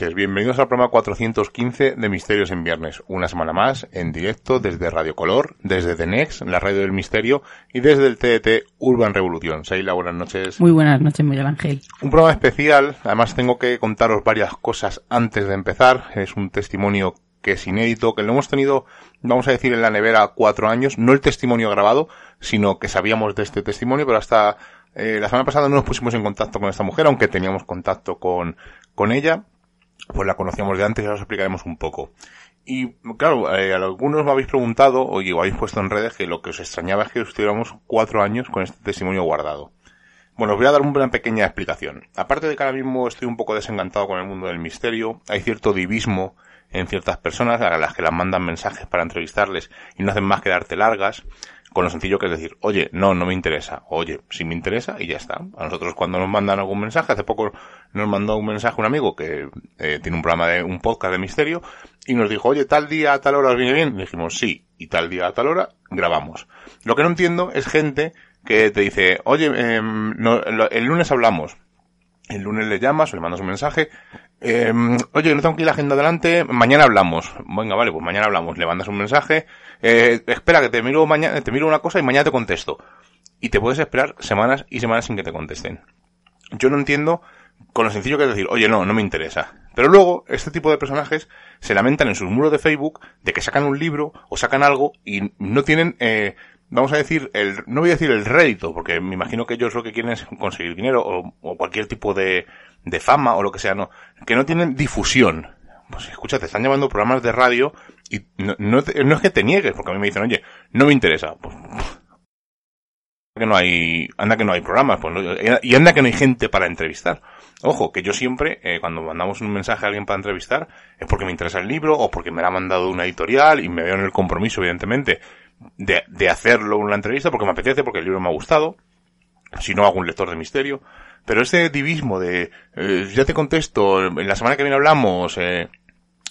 Noches. Bienvenidos al programa 415 de Misterios en Viernes. Una semana más, en directo desde Radio Color, desde The Next, la radio del misterio, y desde el TET Urban Revolución. Seila, buenas noches. Muy buenas noches, Miguel Ángel. Un programa especial. Además, tengo que contaros varias cosas antes de empezar. Es un testimonio que es inédito, que lo hemos tenido, vamos a decir, en la nevera cuatro años. No el testimonio grabado, sino que sabíamos de este testimonio, pero hasta eh, la semana pasada no nos pusimos en contacto con esta mujer, aunque teníamos contacto con, con ella pues la conocíamos de antes y ahora os explicaremos un poco. Y claro, eh, algunos me habéis preguntado, o habéis puesto en redes que lo que os extrañaba es que estuviéramos cuatro años con este testimonio guardado. Bueno, os voy a dar una pequeña explicación. Aparte de que ahora mismo estoy un poco desencantado con el mundo del misterio, hay cierto divismo en ciertas personas a las que las mandan mensajes para entrevistarles y no hacen más que darte largas con lo sencillo que es decir, oye, no, no me interesa, oye, si me interesa y ya está. A nosotros cuando nos mandan algún mensaje, hace poco nos mandó un mensaje un amigo que eh, tiene un programa de un podcast de misterio y nos dijo, oye, tal día a tal hora os viene bien. Dijimos, sí, y tal día a tal hora grabamos. Lo que no entiendo es gente que te dice, oye, em, el lunes hablamos. El lunes le llamas o le mandas un mensaje. Eh, oye, no tengo aquí la agenda adelante, mañana hablamos. Venga, vale, pues mañana hablamos. Le mandas un mensaje. Eh, espera, que te miro mañana, te miro una cosa y mañana te contesto. Y te puedes esperar semanas y semanas sin que te contesten. Yo no entiendo con lo sencillo que es decir, oye, no, no me interesa. Pero luego, este tipo de personajes se lamentan en sus muros de Facebook de que sacan un libro o sacan algo y no tienen eh, vamos a decir, el, no voy a decir el rédito, porque me imagino que ellos lo que quieren es conseguir dinero o, cualquier tipo de, de, fama o lo que sea, no, que no tienen difusión. Pues escucha, te están llamando programas de radio y no, no, no es que te niegues, porque a mí me dicen, oye, no me interesa. Pues, que no hay, anda que no hay programas, pues, y anda que no hay gente para entrevistar. Ojo, que yo siempre, eh, cuando mandamos un mensaje a alguien para entrevistar, es porque me interesa el libro o porque me lo ha mandado una editorial y me veo en el compromiso, evidentemente, de, de hacerlo una entrevista porque me apetece, porque el libro me ha gustado, si no hago un lector de misterio, pero ese divismo de, eh, ya te contesto, en la semana que viene hablamos, eh,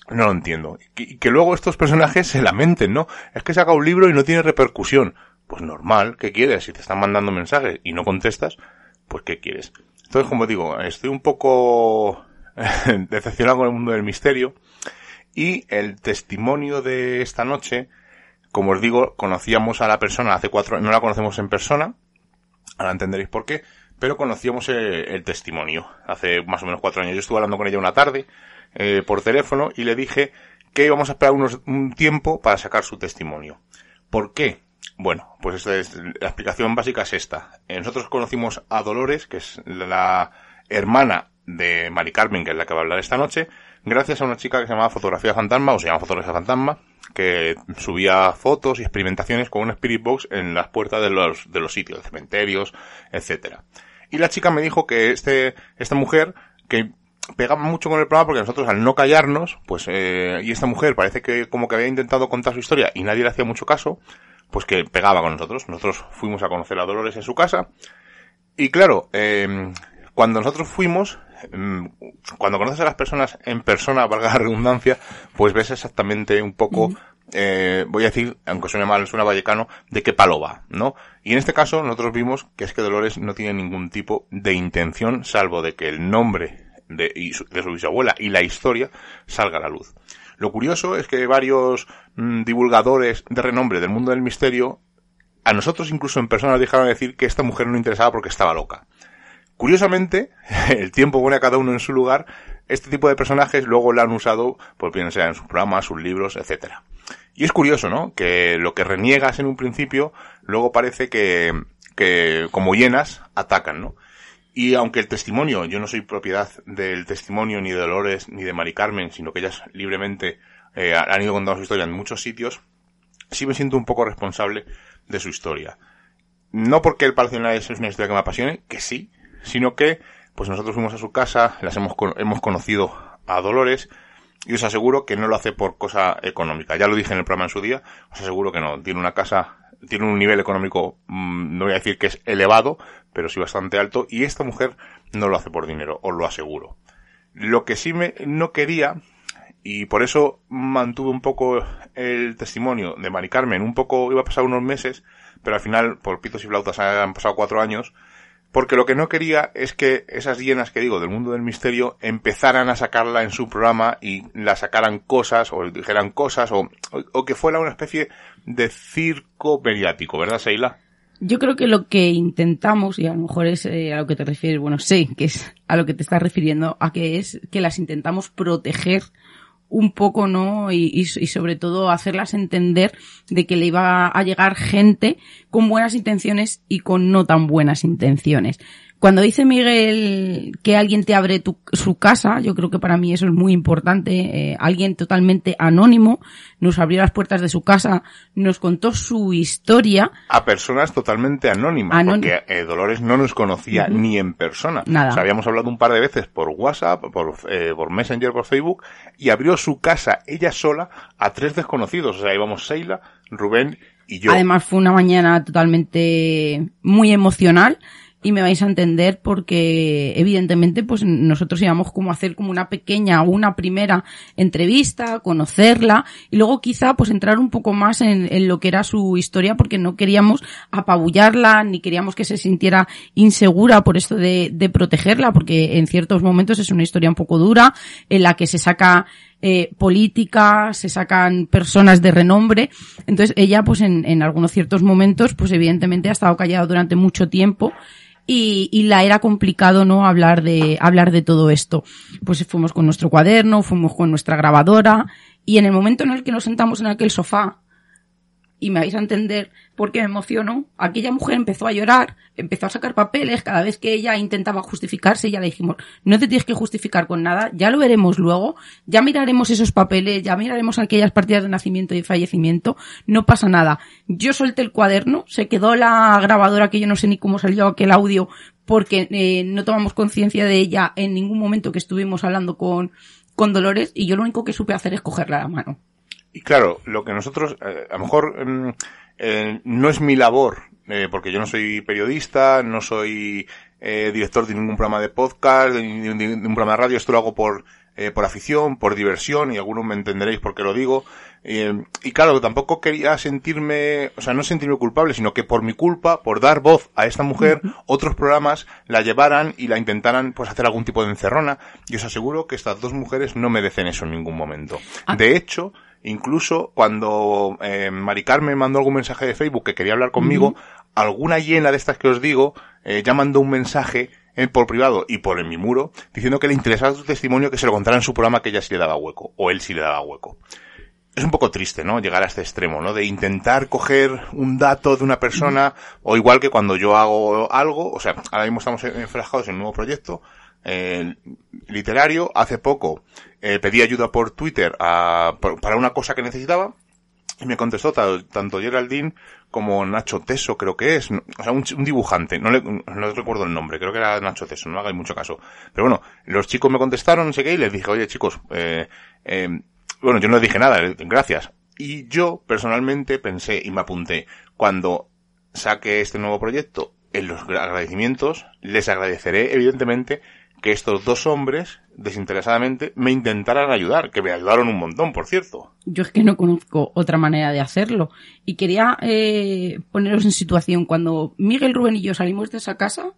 no lo entiendo. Y que, luego estos personajes se lamenten, ¿no? Es que saca un libro y no tiene repercusión. Pues normal, ¿qué quieres? Si te están mandando mensajes y no contestas, pues ¿qué quieres? Entonces, como digo, estoy un poco decepcionado con el mundo del misterio y el testimonio de esta noche como os digo, conocíamos a la persona hace cuatro no la conocemos en persona, ahora entenderéis por qué, pero conocíamos el, testimonio hace más o menos cuatro años. Yo estuve hablando con ella una tarde eh, por teléfono y le dije que íbamos a esperar unos, un tiempo para sacar su testimonio. ¿Por qué? Bueno, pues esta es, la explicación básica es esta. Eh, nosotros conocimos a Dolores, que es la hermana de Mari Carmen, que es la que va a hablar esta noche, gracias a una chica que se llamaba Fotografía Fantasma, o se llama Fotografía Fantasma, que subía fotos y experimentaciones con un Spirit Box en las puertas de los, de los sitios, cementerios, etcétera. Y la chica me dijo que este, esta mujer, que pegaba mucho con el programa porque nosotros al no callarnos, pues, eh, y esta mujer parece que como que había intentado contar su historia y nadie le hacía mucho caso, pues que pegaba con nosotros. Nosotros fuimos a conocer a Dolores en su casa Y claro, eh, cuando nosotros fuimos, mm, cuando conoces a las personas en persona, valga la redundancia, pues ves exactamente un poco, eh, voy a decir, aunque suene mal, suena vallecano, de qué palo va, ¿no? Y en este caso nosotros vimos que es que Dolores no tiene ningún tipo de intención, salvo de que el nombre de, de su bisabuela y la historia salga a la luz. Lo curioso es que varios mm, divulgadores de renombre del mundo del misterio, a nosotros incluso en persona nos dejaron decir que esta mujer no interesaba porque estaba loca. Curiosamente, el tiempo pone a cada uno en su lugar, este tipo de personajes luego lo han usado, pues bien sea en sus programas, sus libros, etcétera. Y es curioso, ¿no? Que lo que reniegas en un principio, luego parece que, que como hienas, atacan, ¿no? Y aunque el testimonio, yo no soy propiedad del testimonio ni de Dolores ni de Mari Carmen, sino que ellas libremente eh, han ido contando su historia en muchos sitios, sí me siento un poco responsable de su historia. No porque el Palacio de es una historia que me apasione, que sí, sino que pues nosotros fuimos a su casa, las hemos, hemos conocido a Dolores, y os aseguro que no lo hace por cosa económica. Ya lo dije en el programa en su día, os aseguro que no. Tiene una casa, tiene un nivel económico, mm, no voy a decir que es elevado, pero sí bastante alto, y esta mujer no lo hace por dinero, os lo aseguro. Lo que sí me no quería, y por eso mantuve un poco el testimonio de Mari Carmen, un poco, iba a pasar unos meses, pero al final, por pitos y flautas han pasado cuatro años, porque lo que no quería es que esas hienas que digo del mundo del misterio empezaran a sacarla en su programa y la sacaran cosas o dijeran cosas o, que fuera una especie de circo mediático, ¿verdad, Seila? Yo creo que lo que intentamos, y a lo mejor es eh, a lo que te refieres, bueno, sé que es a lo que te estás refiriendo, a que es que las intentamos proteger un poco, ¿no? Y, y, sobre todo hacerlas entender de que le iba a llegar gente con buenas intenciones y con no tan buenas intenciones. Cuando dice Miguel que alguien te abre tu, su casa, yo creo que para mí eso es muy importante. Eh, alguien totalmente anónimo nos abrió las puertas de su casa, nos contó su historia. A personas totalmente anónimas, porque eh, Dolores no nos conocía ni en persona. Nada. O habíamos hablado un par de veces por WhatsApp, por, eh, por Messenger, por Facebook, y abrió su casa ella sola a tres desconocidos. O sea, íbamos Seila, Rubén y yo. Además fue una mañana totalmente muy emocional y me vais a entender porque evidentemente pues nosotros íbamos como a hacer como una pequeña o una primera entrevista, conocerla y luego quizá pues entrar un poco más en, en, lo que era su historia porque no queríamos apabullarla ni queríamos que se sintiera insegura por esto de, de protegerla porque en ciertos momentos es una historia un poco dura en la que se saca eh, política, se sacan personas de renombre. Entonces ella, pues en, en algunos ciertos momentos, pues evidentemente ha estado callada durante mucho tiempo y, y, la era complicado no hablar de hablar de todo esto. Pues fuimos con nuestro cuaderno, fuimos con nuestra grabadora y en el momento en el que nos sentamos en aquel sofá y me vais a entender por qué me emociono, aquella mujer empezó a llorar, empezó a sacar papeles, cada vez que ella intentaba justificarse, ya le dijimos, no te tienes que justificar con nada, ya lo veremos luego, ya miraremos esos papeles, ya miraremos aquellas partidas de nacimiento y fallecimiento, no pasa nada. Yo solté el cuaderno, se quedó la grabadora que yo no sé ni cómo salió aquel audio, porque eh, no tomamos conciencia de ella en ningún momento que estuvimos hablando con, con Dolores, y yo lo único que supe hacer es cogerla a la mano. Y claro, lo que nosotros, eh, a lo mejor mm, eh, no es mi labor, eh, porque yo no soy periodista, no soy eh, director de ningún programa de podcast, de, de, de, un programa de radio, esto lo hago por, eh, por afición, por diversión, y algunos me entenderéis por qué lo digo. y claro, tampoco quería sentirme, o sea, no sentirme culpable, sino que por mi culpa, por dar voz a esta mujer, otros programas la llevaran y la intentaran pues hacer algún tipo de encerrona. Y os aseguro que estas dos mujeres no merecen eso en ningún momento. Ah. De hecho, Incluso cuando eh, Mari Carmen mandó algún mensaje de Facebook que quería hablar conmigo, uh -huh. alguna llena de estas que os digo eh, ya mandó un mensaje eh, por privado y por en mi muro diciendo que le interesaba su testimonio que se lo contara en su programa que ella sí le daba hueco, o él sí le daba hueco. Es un poco triste, ¿no? Llegar a este extremo, ¿no? De intentar coger un dato de una persona, o igual que cuando yo hago algo, o sea, ahora mismo estamos enfrascados en un nuevo proyecto, eh, literario. Hace poco eh, pedí ayuda por Twitter a, por, para una cosa que necesitaba y me contestó tanto Geraldine como Nacho Teso, creo que es, o sea, un, dibujante, no, le, no recuerdo el nombre, creo que era Nacho Teso, no hagáis mucho caso. Pero bueno, los chicos me contestaron, no sé qué, y les dije, oye chicos, eh, eh, bueno, yo no dije nada, gracias. Y yo personalmente pensé y me apunté, cuando saque este nuevo proyecto, en los agradecimientos les agradeceré evidentemente que estos dos hombres, desinteresadamente, me intentaran ayudar, que me ayudaron un montón, por cierto. Yo es que no conozco otra manera de hacerlo. Y quería eh, poneros en situación. Cuando Miguel, Rubén y yo salimos de esa casa,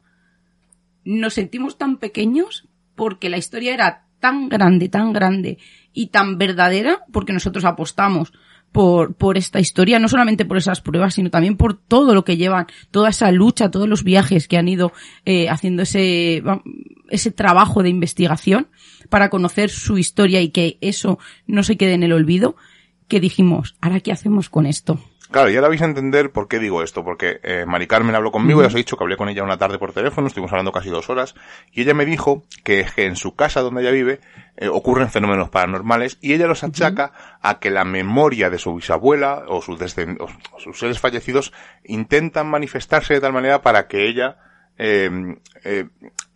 nos sentimos tan pequeños porque la historia era tan grande, tan grande y tan verdadera porque nosotros apostamos por, por esta historia, no solamente por esas pruebas, sino también por todo lo que llevan, toda esa lucha, todos los viajes que han ido eh, haciendo ese, ese trabajo de investigación para conocer su historia y que eso no se quede en el olvido, que dijimos, ¿ahora qué hacemos con esto? Claro, ya la vais a entender por qué digo esto, porque eh, Mari Carmen habló conmigo, ya os he dicho que hablé con ella una tarde por teléfono, estuvimos hablando casi dos horas, y ella me dijo que, que en su casa donde ella vive eh, ocurren fenómenos paranormales y ella los achaca a que la memoria de su bisabuela o sus, o sus seres fallecidos intentan manifestarse de tal manera para que ella eh, eh,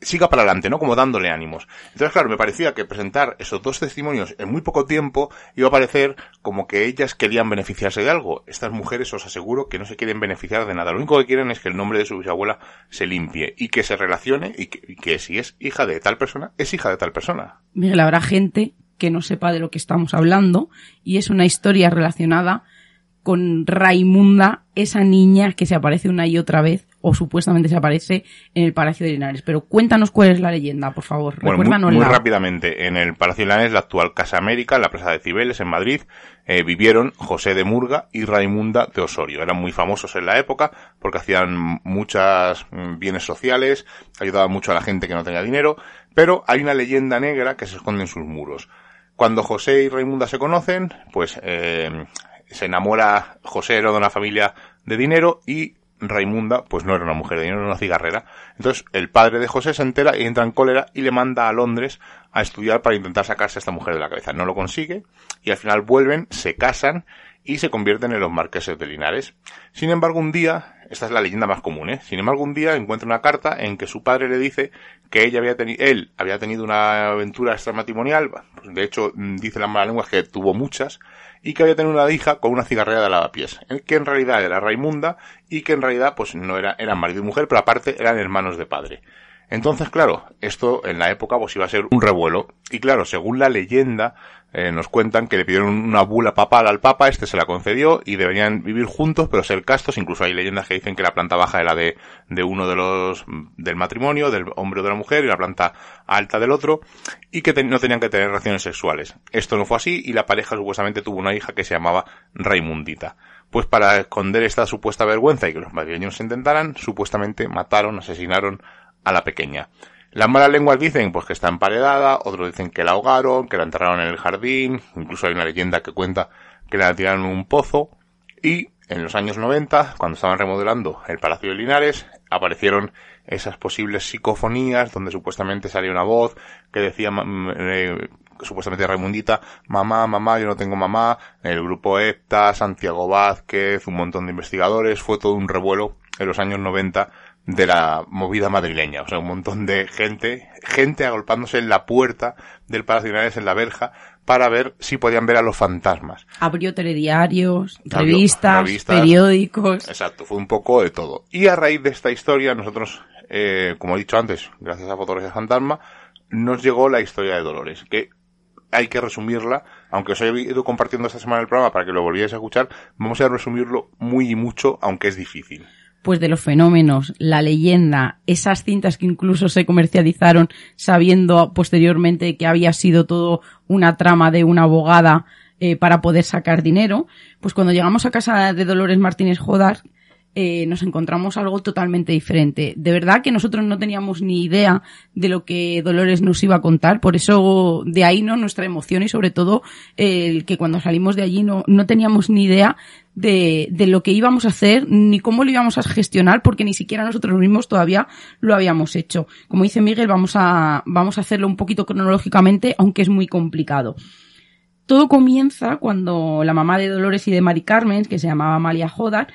siga para adelante, ¿no? Como dándole ánimos. Entonces, claro, me parecía que presentar esos dos testimonios en muy poco tiempo iba a parecer como que ellas querían beneficiarse de algo. Estas mujeres os aseguro que no se quieren beneficiar de nada. Lo único que quieren es que el nombre de su bisabuela se limpie y que se relacione y que, y que si es hija de tal persona, es hija de tal persona. Miguel, habrá gente que no sepa de lo que estamos hablando y es una historia relacionada con Raimunda, esa niña que se aparece una y otra vez, o supuestamente se aparece en el Palacio de Linares. Pero cuéntanos cuál es la leyenda, por favor. Bueno, muy, rápidamente. En el Palacio de Linares, la actual Casa América, la Plaza de Cibeles, en Madrid, eh, vivieron José de Murga y Raimunda de Osorio. Eran muy famosos en la época porque hacían muchas mm, bienes sociales, ayudaban mucho a la gente que no tenía dinero, pero hay una leyenda negra que se esconde en sus muros. Cuando José y Raimunda se conocen, pues eh, se enamora José era de una familia de dinero y Raimunda, pues no era una mujer de dinero, era una cigarrera. Entonces, el padre de José se entera y entra en cólera y le manda a Londres a estudiar para intentar sacarse a esta mujer de la cabeza. No lo consigue y al final vuelven, se casan y se convierten en los marqueses de Linares. Sin embargo, un día, esta es la leyenda más común, ¿eh? Sin embargo, un día encuentra una carta en que su padre le dice que ella había tenido, él había tenido una aventura extramatrimonial, pues de hecho, dice la mala lengua que tuvo muchas, y que había tenido una hija con una cigarrera de lavapiés, que en realidad era Raimunda y que en realidad pues no era, eran marido y mujer, pero aparte eran hermanos de padre. Entonces, claro, esto en la época pues iba a ser un revuelo. Y claro, según la leyenda, eh, nos cuentan que le pidieron una bula papal al papa, este se la concedió y deberían vivir juntos pero ser castos. Incluso hay leyendas que dicen que la planta baja era de, de uno de los del matrimonio, del hombre o de la mujer, y la planta alta del otro, y que no tenían que tener relaciones sexuales. Esto no fue así y la pareja supuestamente tuvo una hija que se llamaba Raimundita. Pues para esconder esta supuesta vergüenza y que los madrileños se intentaran, supuestamente mataron, asesinaron a la pequeña. Las malas lenguas dicen pues que está emparedada, otros dicen que la ahogaron, que la enterraron en el jardín, incluso hay una leyenda que cuenta que la tiraron en un pozo y en los años 90, cuando estaban remodelando el Palacio de Linares, aparecieron esas posibles psicofonías donde supuestamente salía una voz que decía eh, supuestamente Raimundita, mamá, mamá, yo no tengo mamá, el grupo EPTA, Santiago Vázquez, un montón de investigadores, fue todo un revuelo en los años 90 de la movida madrileña. O sea, un montón de gente, gente agolpándose en la puerta del Palacio de en la verja para ver si podían ver a los fantasmas. Abrió telediarios, revistas, periódicos. Exacto, fue un poco de todo. Y a raíz de esta historia, nosotros, eh, como he dicho antes, gracias a Fotografía Fantasma, nos llegó la historia de Dolores, que hay que resumirla, aunque os he ido compartiendo esta semana el programa para que lo volvierais a escuchar, vamos a resumirlo muy y mucho, aunque es difícil pues de los fenómenos, la leyenda, esas cintas que incluso se comercializaron sabiendo posteriormente que había sido todo una trama de una abogada eh, para poder sacar dinero, pues cuando llegamos a casa de Dolores Martínez Jodar, eh, nos encontramos algo totalmente diferente. De verdad que nosotros no teníamos ni idea de lo que Dolores nos iba a contar, por eso de ahí no nuestra emoción y sobre todo el que cuando salimos de allí no, no teníamos ni idea de, de lo que íbamos a hacer ni cómo lo íbamos a gestionar porque ni siquiera nosotros mismos todavía lo habíamos hecho. Como dice Miguel, vamos a, vamos a hacerlo un poquito cronológicamente, aunque es muy complicado. Todo comienza cuando la mamá de Dolores y de Mari Carmen, que se llamaba Amalia Jodar,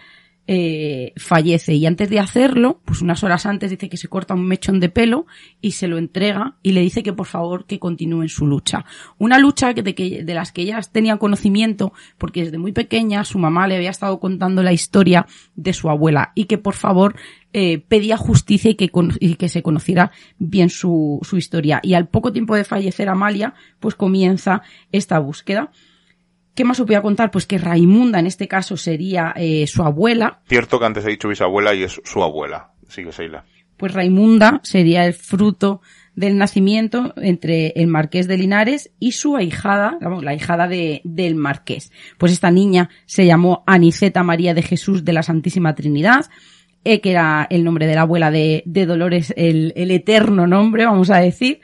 eh, fallece y antes de hacerlo, pues unas horas antes dice que se corta un mechón de pelo y se lo entrega y le dice que por favor que continúe en su lucha. Una lucha de, que, de las que ella tenía conocimiento porque desde muy pequeña su mamá le había estado contando la historia de su abuela y que por favor eh, pedía justicia y que, y que se conociera bien su, su historia. Y al poco tiempo de fallecer Amalia, pues comienza esta búsqueda. ¿Qué más os voy a contar? Pues que Raimunda en este caso sería eh, su abuela. Cierto que antes he dicho bisabuela y es su abuela. Sigue, Seila. Pues Raimunda sería el fruto del nacimiento entre el marqués de Linares y su ahijada, vamos, la ahijada de, del marqués. Pues esta niña se llamó Aniceta María de Jesús de la Santísima Trinidad, eh, que era el nombre de la abuela de, de Dolores, el, el eterno nombre, vamos a decir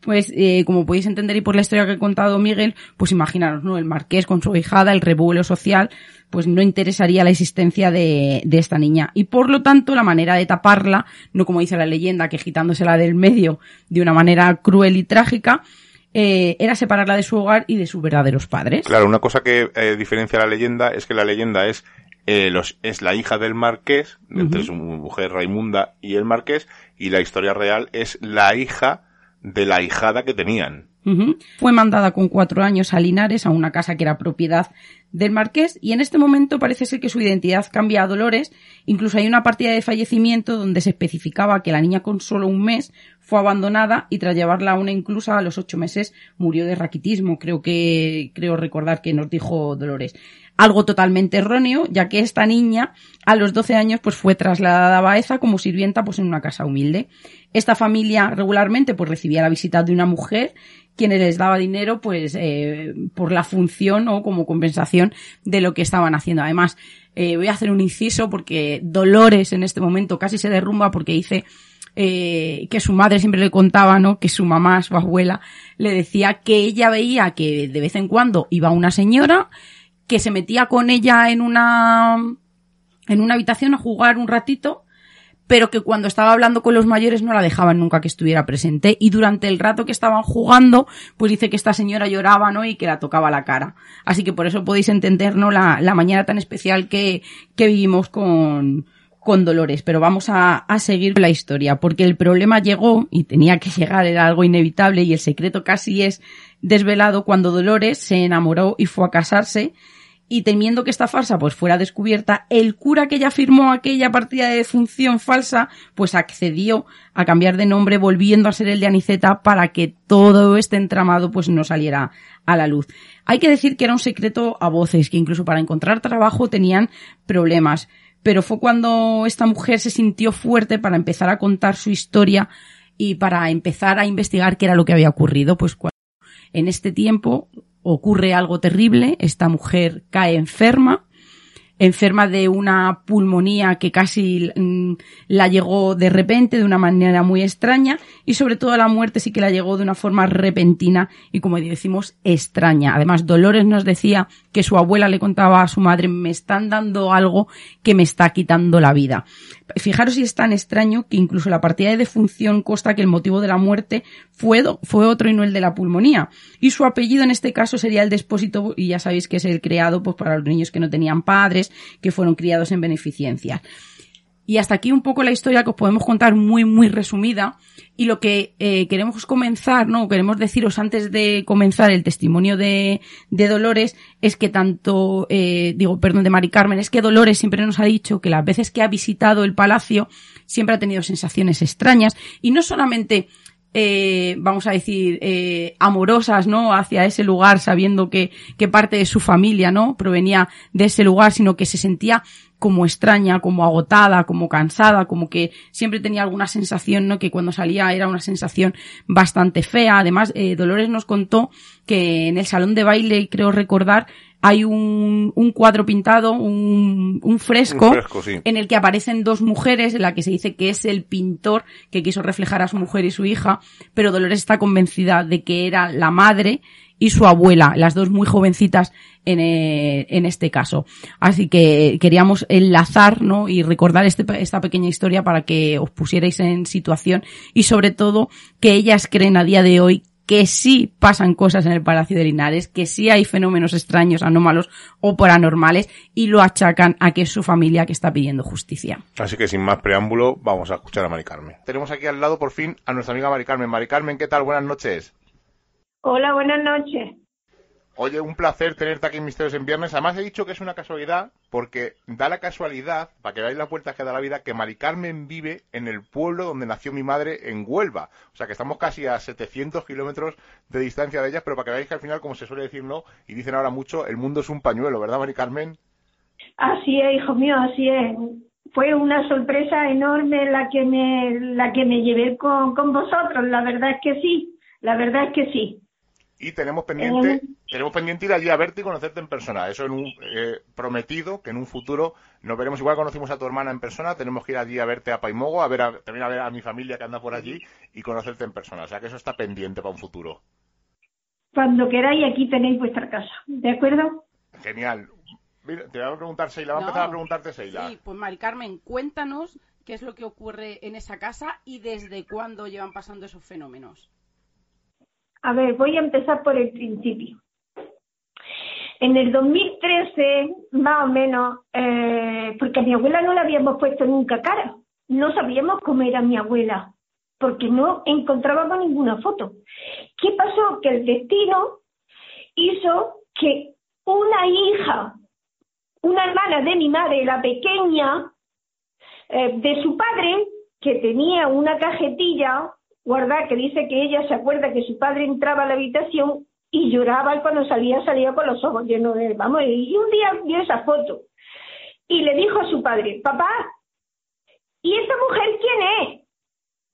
pues eh, como podéis entender y por la historia que ha contado Miguel, pues imaginaros, ¿no? El marqués con su hijada, el revuelo social, pues no interesaría la existencia de, de, esta niña. Y por lo tanto, la manera de taparla, no como dice la leyenda, que quitándosela del medio de una manera cruel y trágica, eh, era separarla de su hogar y de sus verdaderos padres. Claro, una cosa que eh, diferencia la leyenda es que la leyenda es eh, los, es la hija del marqués, entre uh -huh. su mujer Raimunda y el marqués, y la historia real es la hija de la hijada que tenían. Fue mandada con cuatro años a Linares, a una casa que era propiedad del marqués, y en este momento parece ser que su identidad cambia a Dolores. Incluso hay una partida de fallecimiento donde se especificaba que la niña con solo un mes fue abandonada y tras llevarla a una inclusa a los ocho meses murió de raquitismo. Creo que, creo recordar que nos dijo Dolores. Algo totalmente erróneo, ya que esta niña a los 12 años pues fue trasladada a Baeza como sirvienta pues en una casa humilde. Esta familia regularmente pues recibía la visita de una mujer quienes les daba dinero pues eh, por la función o como compensación de lo que estaban haciendo. Además, eh, voy a hacer un inciso porque Dolores en este momento casi se derrumba porque dice eh, que su madre siempre le contaba, ¿no? Que su mamá, su abuela, le decía que ella veía que de vez en cuando iba una señora que se metía con ella en una en una habitación a jugar un ratito pero que cuando estaba hablando con los mayores no la dejaban nunca que estuviera presente. Y durante el rato que estaban jugando pues dice que esta señora lloraba no y que la tocaba la cara. Así que por eso podéis entender no la, la mañana tan especial que, que vivimos con con Dolores, pero vamos a, a seguir la historia, porque el problema llegó y tenía que llegar, era algo inevitable y el secreto casi es desvelado cuando Dolores se enamoró y fue a casarse y temiendo que esta farsa pues fuera descubierta, el cura que ella firmó aquella partida de defunción falsa, pues accedió a cambiar de nombre volviendo a ser el de Aniceta para que todo este entramado pues no saliera a la luz. Hay que decir que era un secreto a voces, que incluso para encontrar trabajo tenían problemas, pero fue cuando esta mujer se sintió fuerte para empezar a contar su historia y para empezar a investigar qué era lo que había ocurrido, pues cuando en este tiempo ocurre algo terrible, esta mujer cae enferma, enferma de una pulmonía que casi mm, la llegó de repente, de una manera muy extraña, y sobre todo la muerte sí que la llegó de una forma repentina y como decimos, extraña. Además, Dolores nos decía que su abuela le contaba a su madre, me están dando algo que me está quitando la vida. Fijaros si es tan extraño que incluso la partida de defunción consta que el motivo de la muerte fue, fue otro y no el de la pulmonía. Y su apellido en este caso sería el despósito, y ya sabéis que es el creado pues para los niños que no tenían padres, que fueron criados en beneficencia. Y hasta aquí un poco la historia que os podemos contar muy, muy resumida. Y lo que eh, queremos comenzar, ¿no? Queremos deciros antes de comenzar el testimonio de, de Dolores es que tanto, eh, digo, perdón, de Mari Carmen, es que Dolores siempre nos ha dicho que las veces que ha visitado el palacio siempre ha tenido sensaciones extrañas y no solamente eh, vamos a decir, eh, amorosas, ¿no? Hacia ese lugar, sabiendo que, que parte de su familia, ¿no? Provenía de ese lugar, sino que se sentía como extraña, como agotada, como cansada, como que siempre tenía alguna sensación, ¿no? Que cuando salía era una sensación bastante fea. Además, eh, Dolores nos contó que en el salón de baile, creo recordar, hay un, un cuadro pintado, un, un fresco, Un fresco, sí. en el que aparecen dos mujeres, en la que se dice que es el pintor que quiso reflejar a su mujer y su hija, pero Dolores está convencida de que era la madre y su abuela, las dos muy jovencitas en, eh, en este caso. Así que queríamos enlazar, ¿no? Y recordar este, esta pequeña historia para que os pusierais en situación y sobre todo que ellas creen a día de hoy que sí pasan cosas en el Palacio de Linares, que sí hay fenómenos extraños, anómalos o paranormales y lo achacan a que es su familia que está pidiendo justicia. Así que sin más preámbulo, vamos a escuchar a Mari Carmen. Tenemos aquí al lado por fin a nuestra amiga Mari Carmen. Mari Carmen, ¿qué tal? Buenas noches. Hola, buenas noches. Oye, un placer tenerte aquí en Misterios en Viernes. Además he dicho que es una casualidad porque da la casualidad, para que veáis las vueltas que da la vida, que Mari Carmen vive en el pueblo donde nació mi madre, en Huelva. O sea que estamos casi a 700 kilómetros de distancia de ellas, pero para que veáis que al final, como se suele decir, no, y dicen ahora mucho, el mundo es un pañuelo, ¿verdad, Mari Carmen? Así es, hijo mío, así es. Fue una sorpresa enorme la que me, la que me llevé con, con vosotros. La verdad es que sí, la verdad es que sí y tenemos pendiente tenemos pendiente ir allí a verte y conocerte en persona. Eso en un eh, prometido que en un futuro nos veremos igual conocimos a tu hermana en persona, tenemos que ir allí a verte a Paimogo, a ver también a ver a mi familia que anda por allí y conocerte en persona. O sea que eso está pendiente para un futuro. Cuando queráis aquí tenéis vuestra casa, ¿de acuerdo? Genial. te voy a preguntar Seila, va a empezar a preguntarte Seila. Sí, pues Mari Carmen, cuéntanos qué es lo que ocurre en esa casa y desde cuándo llevan pasando esos fenómenos. A ver, voy a empezar por el principio. En el 2013, más o menos, eh, porque a mi abuela no le habíamos puesto nunca cara, no sabíamos cómo era mi abuela, porque no encontrábamos ninguna foto. ¿Qué pasó? Que el destino hizo que una hija, una hermana de mi madre, la pequeña, eh, de su padre, que tenía una cajetilla guardar que dice que ella se acuerda que su padre entraba a la habitación y lloraba y cuando salía salía con los ojos llenos de vamos y un día vio esa foto y le dijo a su padre papá ¿y esta mujer quién es?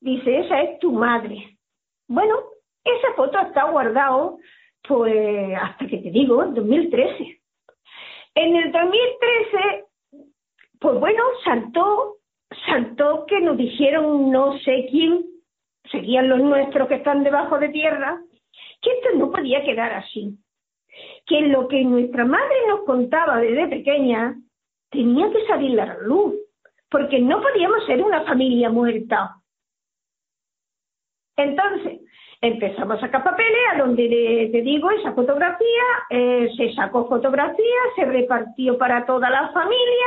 dice esa es tu madre bueno esa foto está guardado pues hasta que te digo en 2013 en el 2013 pues bueno saltó saltó que nos dijeron no sé quién serían los nuestros que están debajo de tierra, que esto no podía quedar así. Que lo que nuestra madre nos contaba desde pequeña tenía que salir a la luz, porque no podíamos ser una familia muerta. Entonces, empezamos a sacar papeles, a donde te digo esa fotografía, eh, se sacó fotografía, se repartió para toda la familia.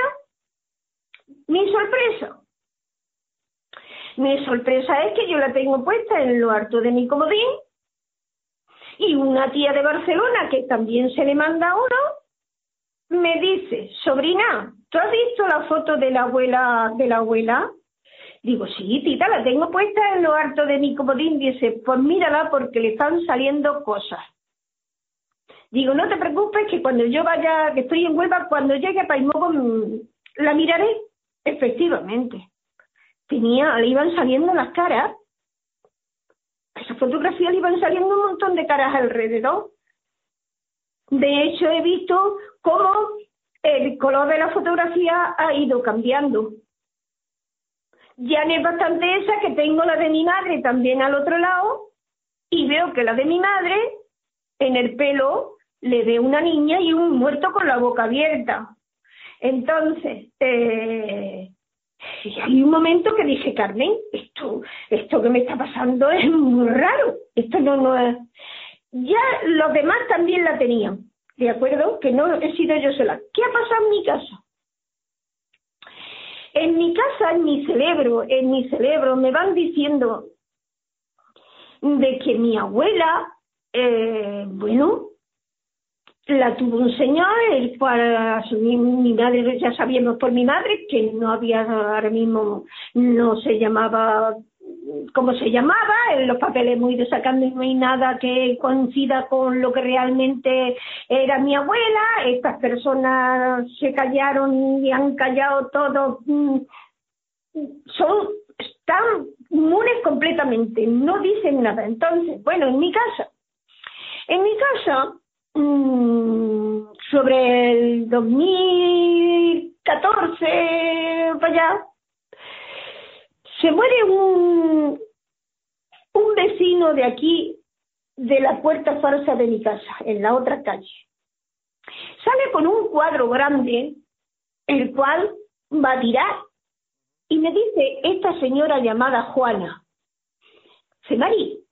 Mi sorpresa, mi sorpresa es que yo la tengo puesta en lo harto de mi comodín y una tía de Barcelona que también se le manda uno me dice, sobrina, ¿tú has visto la foto de la abuela de la abuela? Digo, sí, tita, la tengo puesta en lo harto de mi comodín. Dice, pues mírala porque le están saliendo cosas. Digo, no te preocupes que cuando yo vaya, que estoy en Huelva, cuando llegue a Paimogo mm, la miraré. Efectivamente tenía, le iban saliendo las caras. esa fotografía le iban saliendo un montón de caras alrededor. De hecho, he visto cómo el color de la fotografía ha ido cambiando. Ya no es bastante esa que tengo la de mi madre también al otro lado y veo que la de mi madre en el pelo le ve una niña y un muerto con la boca abierta. Entonces, eh, y hay un momento que dije, Carmen, esto, esto que me está pasando es muy raro. Esto no, no es. Ya los demás también la tenían, ¿de acuerdo? Que no he sido yo sola. ¿Qué ha pasado en mi casa? En mi casa, en mi cerebro, en mi cerebro me van diciendo de que mi abuela, eh, bueno, la tuvo un señor, el cual mi madre, ya sabíamos por mi madre, que no había ahora mismo, no se llamaba como se llamaba, en los papeles muy sacando y no hay nada que coincida con lo que realmente era mi abuela, estas personas se callaron y han callado todo, son, están inmunes completamente, no dicen nada. Entonces, bueno, en mi casa, en mi casa, Mm, sobre el 2014 para allá, se muere un, un vecino de aquí, de la puerta falsa de mi casa, en la otra calle. Sale con un cuadro grande, el cual va a tirar. Y me dice esta señora llamada Juana, se Mari,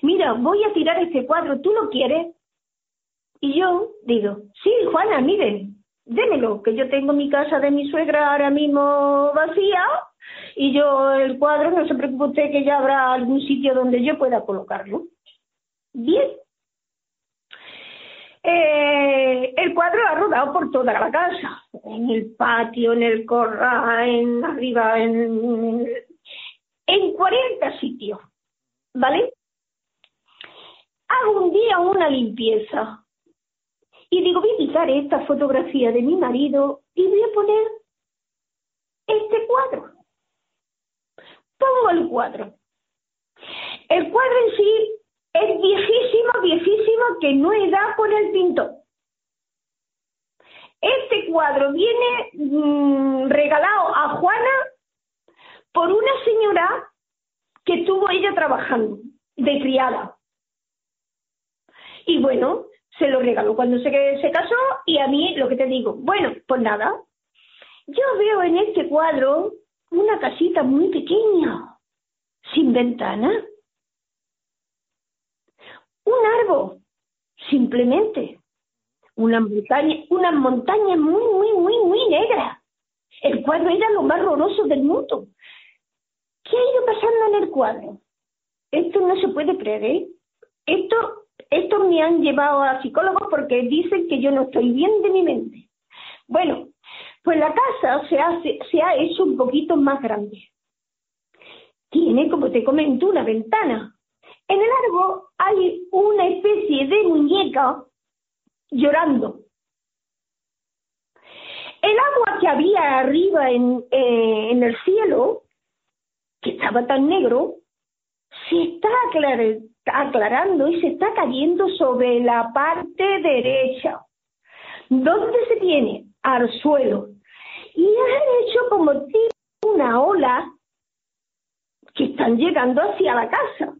mira, voy a tirar este cuadro, ¿tú lo quieres? Y yo digo, sí, Juana, miren, démelo, que yo tengo mi casa de mi suegra ahora mismo vacía y yo el cuadro, no se preocupe usted que ya habrá algún sitio donde yo pueda colocarlo. Bien. Eh, el cuadro ha rodado por toda la casa, en el patio, en el corral, en arriba, en, en 40 sitios, ¿vale? Hago un día una limpieza y digo, voy a quitar esta fotografía de mi marido y voy a poner este cuadro. Pongo el cuadro. El cuadro en sí es viejísimo, viejísimo, que no he dado con el pintor. Este cuadro viene mm, regalado a Juana por una señora que estuvo ella trabajando de criada. Y bueno, se lo regaló cuando se, se casó y a mí lo que te digo, bueno, pues nada, yo veo en este cuadro una casita muy pequeña, sin ventana, un árbol, simplemente, una montaña, una montaña muy, muy, muy, muy negra. El cuadro era lo más horroroso del mundo. ¿Qué ha ido pasando en el cuadro? Esto no se puede creer, ¿eh? Esto estos me han llevado a psicólogos porque dicen que yo no estoy bien de mi mente. Bueno, pues la casa se, ha hecho un poquito más grande. Tiene, como te comento, una ventana. En el árbol hay una especie de muñeca llorando. El agua que había arriba en, eh, el cielo, que estaba tan negro, se está aclarando aclarando y se está cayendo sobre la parte derecha. ¿Dónde se tiene? Al suelo. Y han hecho como una ola que están llegando hacia la casa.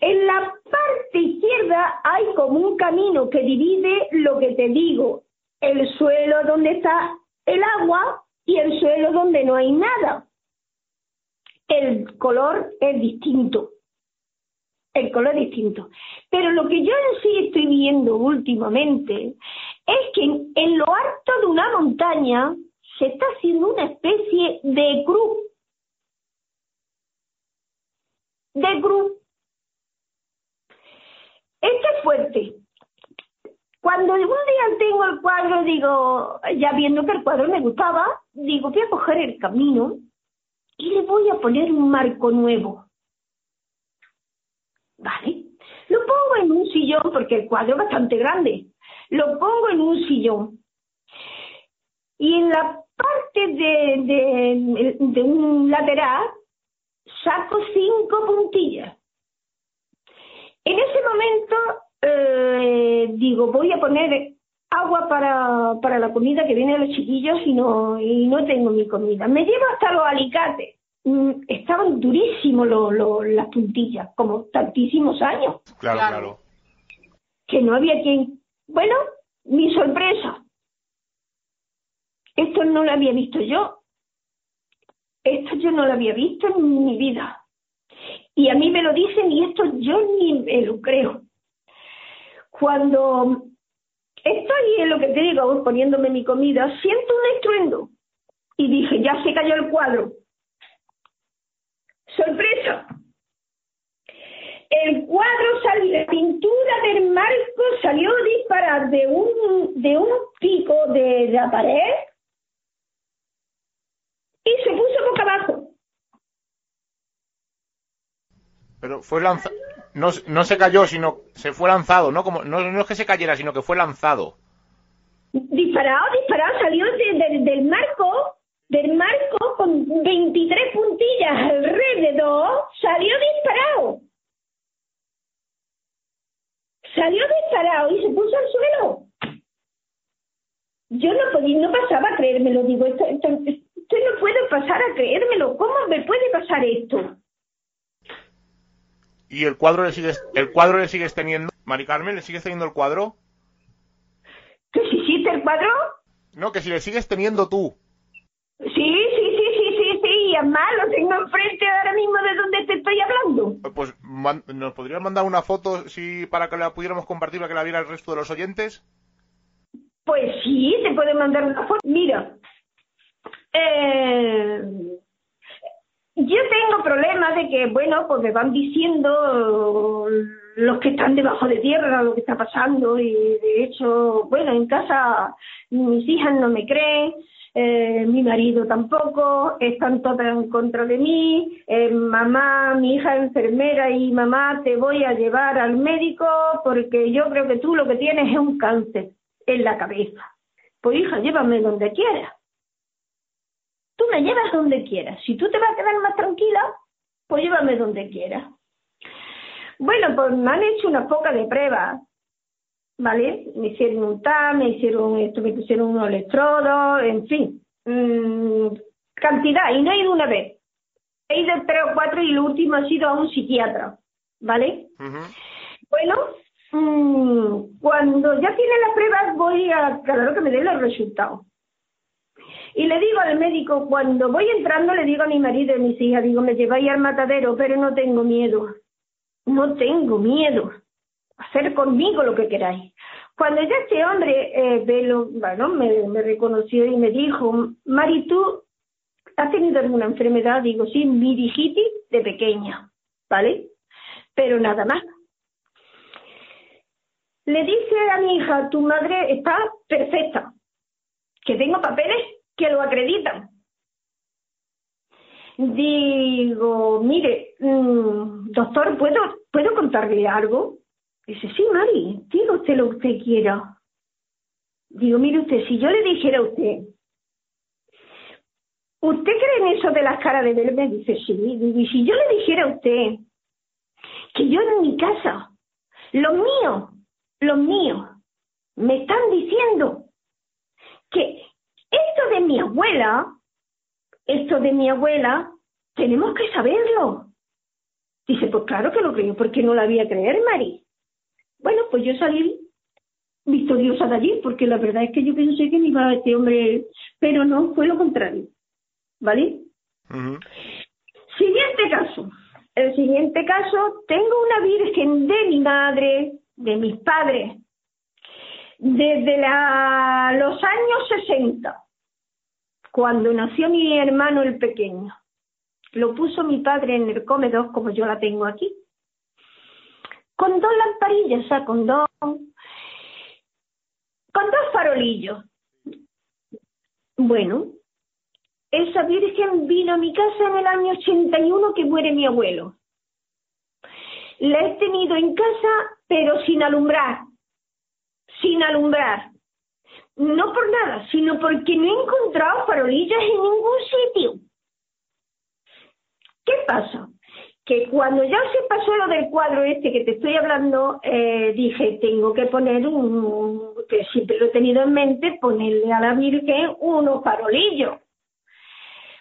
En la parte izquierda hay como un camino que divide lo que te digo, el suelo donde está el agua y el suelo donde no hay nada el color es distinto. El color es distinto. Pero lo que yo en sí estoy viendo últimamente es que en, lo alto de una montaña se está haciendo una especie de cruz. De cruz. Esto es fuerte. Cuando algún día tengo el cuadro, digo, ya viendo que el cuadro me gustaba, digo, voy a coger el camino y le voy a poner un marco nuevo. ¿Vale? Lo pongo en un sillón porque el cuadro es bastante grande. Lo pongo en un sillón. Y en la parte de, un lateral saco cinco puntillas. En ese momento eh, digo, voy a poner agua para, para la comida que viene a los chiquillos y no, y no tengo mi comida. Me llevo hasta los alicates. Mm, estaban durísimos las puntillas, como tantísimos años. Claro, claro. Que no había quien. Bueno, mi sorpresa. Esto no lo había visto yo. Esto yo no lo había visto en mi vida. Y a mí me lo dicen y esto yo ni me lo creo. Cuando Estoy en lo que te digo, poniéndome mi comida, siento un estruendo. Y dije, ya se cayó el cuadro. ¡Sorpresa! El cuadro salió, la pintura del marco salió a disparar de un, de un pico de la pared y se puso boca abajo. Pero fue lanzado no, no se cayó, sino se fue lanzado, ¿no? Como, no, no es que se cayera, sino que fue lanzado. Disparado, disparado, salió del marco, del marco con 23 puntillas alrededor, salió disparado. Salió disparado y se puso al suelo. Yo no podía, no pasaba a creérmelo, digo, esto, esto, esto no puede pasar a creérmelo, ¿cómo me puede pasar esto? ¿Y el cuadro le sigues, el cuadro le sigues teniendo? Mari Carmen, ¿le sigues teniendo el cuadro? ¿Que si existe el cuadro? No, que si le sigues teniendo tú. Sí, sí, sí, sí, sí, sí, y además lo tengo enfrente ahora mismo de donde te estoy hablando. ¿nos podrías mandar una foto si para que la pudiéramos compartir para que la viera el resto de los oyentes? Pues sí, te puede mandar una foto. Mira, eh, yo tengo problemas de que, bueno, pues me van diciendo los que están debajo de tierra lo que está pasando y de hecho, bueno, en casa mis hijas no me creen, eh, mi marido tampoco, están todas en contra de mí, eh, mamá, mi hija enfermera y mamá, te voy a llevar al médico porque yo creo que tú lo que tienes es un cáncer en la cabeza. Pues hija, llévame donde quieras. Tú me llevas donde quieras. Si tú te vas a quedar más tranquila, pues llévame donde quieras. Bueno, pues me han hecho una poca de pruebas, ¿vale? Me hicieron un TAM, me hicieron esto, me pusieron unos electrodos, en fin, mm, cantidad, y no he ido una vez. He ido tres o cuatro y el último ha sido a un psiquiatra, ¿vale? Bueno, mm, cuando ya tiene las pruebas voy a, claro que me den los resultados. Y le digo al médico, cuando voy entrando, le digo a mi marido y a mis hijas, digo, me lleváis al matadero, pero no tengo miedo no tengo miedo, hacer conmigo lo que queráis. Cuando ya este hombre eh, bueno, me, reconoció y me dijo, Mari, ¿tú has tenido alguna enfermedad? Digo, sí, mirigitis de pequeña, ¿vale? Pero nada más. Le dice a mi hija, tu madre está perfecta, que tengo papeles que lo acreditan. Digo, mire, mm, doctor, ¿puedo, ¿puedo contarle algo? Dice, sí, Mari, diga usted lo que usted quiera. Digo, mire usted, si yo le dijera a usted, ¿usted cree en eso de las caras de verme? Dice, sí. Digo, y si yo le dijera a usted que yo en mi casa, los míos, los míos, me están diciendo que esto de mi abuela esto de mi abuela, tenemos que saberlo. Dice, pues claro que lo creo, porque no la había creer, Mari. Bueno, pues yo salí victoriosa de allí, porque la verdad es que yo pensé que me iba a este hombre, pero no, fue lo contrario. ¿Vale? Siguiente caso. El siguiente caso, tengo una virgen de mi madre, de mis padres, desde la, los años 60 cuando nació mi hermano el pequeño. Lo puso mi padre en el comedor como yo la tengo aquí. Con dos lamparillas, o sea, con dos, con dos farolillos. Bueno, esa virgen vino a mi casa en el año 81 que muere mi abuelo. La he tenido en casa, pero sin alumbrar, sin alumbrar no por nada, sino porque no he encontrado farolillas en ningún sitio. ¿Qué pasa? Que cuando ya se pasó lo del cuadro este que te estoy hablando, eh, dije, tengo que poner un, que siempre lo he tenido en mente, ponerle a la Virgen unos farolillos.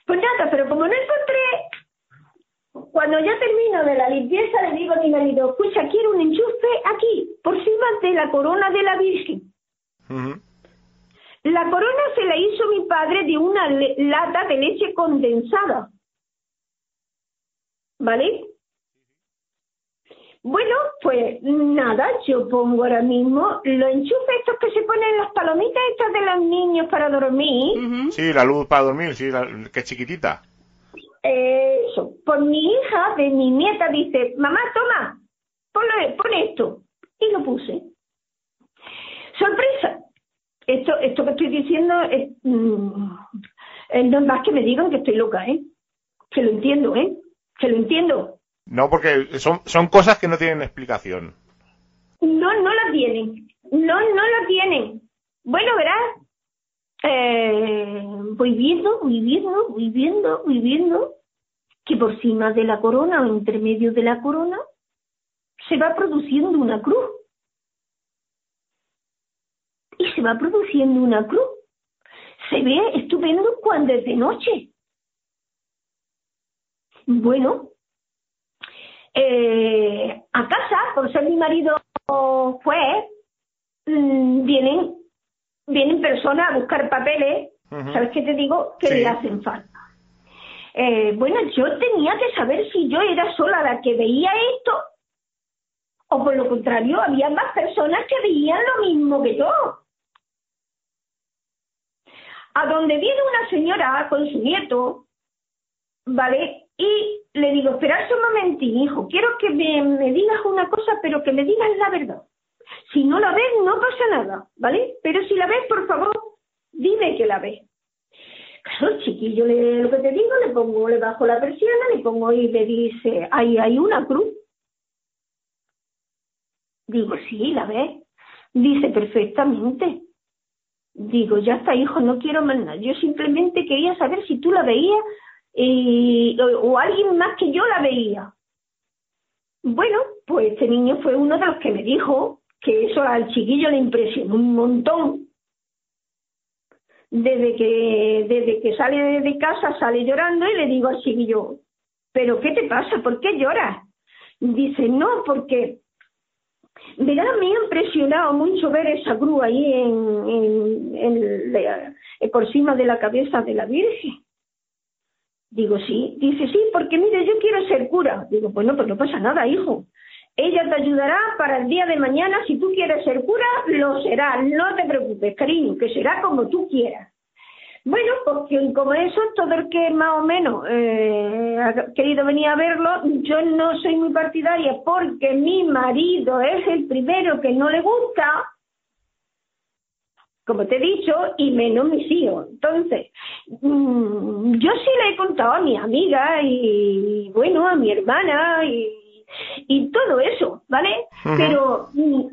Pues nada, pero como no encontré, cuando ya termino de la limpieza, le digo a mi marido, escucha, quiero un enchufe aquí, por encima de la corona de la Virgen. La corona se la hizo mi padre de una lata de leche condensada. ¿Vale? Bueno, pues nada, yo pongo ahora mismo los enchufes estos que se ponen las palomitas estas de los niños para dormir. Sí, la luz para dormir, sí, que es chiquitita. Eso, pues mi hija de mi nieta dice, mamá, toma, ponlo, pon esto. Y lo puse. Sorpresa, esto, esto que estoy diciendo es, mm, no es más que me digan que estoy loca, ¿eh? Que lo entiendo, ¿eh? Que lo entiendo. No, porque son, son cosas que no tienen explicación. No, no la tienen. No, no la tienen. Bueno, verás. Eh, voy viendo, voy viendo, voy viendo, voy viendo que por cima de la corona o entre medio de la corona se va produciendo una cruz y se va produciendo una cruz. Se ve estupendo cuando es de noche. Bueno, eh, a casa, por ser mi marido juez, mm, vienen, vienen personas a buscar papeles, ¿sabes qué te digo? Que le hacen falta. Eh, bueno, yo tenía que saber si yo era sola la que veía esto o por lo contrario, había más personas que veían lo mismo que yo. A donde viene una señora con su nieto, ¿vale? Y le digo, esperarse un momentín, hijo, quiero que me, me digas una cosa, pero que me digas la verdad. Si no la ves, no pasa nada, ¿vale? Pero si la ves, por favor, dime que la ves. Claro, chiquillo, le, lo que te digo, le pongo, le bajo la persiana, le pongo y le dice, ahí hay una cruz. Digo, sí, la ves. Dice, perfectamente. Digo, ya está, hijo, no quiero más nada. Yo simplemente quería saber si tú la veías y, o, o alguien más que yo la veía. Bueno, pues este niño fue uno de los que me dijo que eso al chiquillo le impresionó un montón. Desde que, desde que sale de casa sale llorando y le digo al chiquillo, ¿pero qué te pasa? ¿Por qué lloras? Dice, no, porque Me ha impresionado mucho ver esa cruz ahí en, en, la- por encima de la cabeza de la Virgen. Digo, sí. Dice, sí, porque mire, yo quiero ser cura. Digo, bueno, pues no pasa nada, hijo. Ella te ayudará para el día de mañana. Si tú quieres ser cura, lo será. No te preocupes, cariño, que será como tú quieras. Bueno, porque como eso, todo el que más o menos eh, ha querido venir a verlo, yo no soy muy partidaria porque mi marido es el primero que no le gusta, como te he dicho, y menos mis hijos. Entonces, mm, yo sí le he contado a mi amiga y, bueno, a mi hermana y, y todo eso, ¿vale? Pero, mm,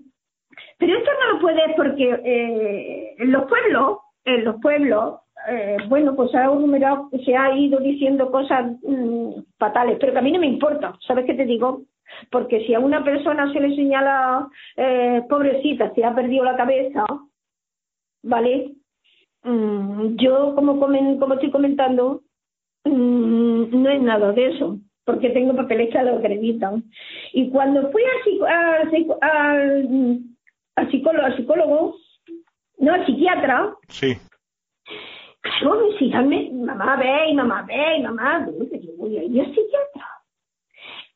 pero esto no lo puedes porque eh, en los pueblos, en los pueblos, eh, bueno, pues ha, enumerado- se ha ido diciendo cosas mm, fatales, pero que a mí no me importa, ¿sabes qué te digo? Porque si a una persona se le señala, eh, pobrecita, se ha perdido la cabeza, ¿vale? Mm, yo, como, comen- como estoy comentando, mm, no es nada de eso, porque tengo papeles que lo acreditan. Y cuando fui al, al, al, al psicólogo, al psicólogo, no, al psiquiatra, Sí. Hijas me, mamá ve y mamá ve y mamá pero yo voy a ir al psiquiatra.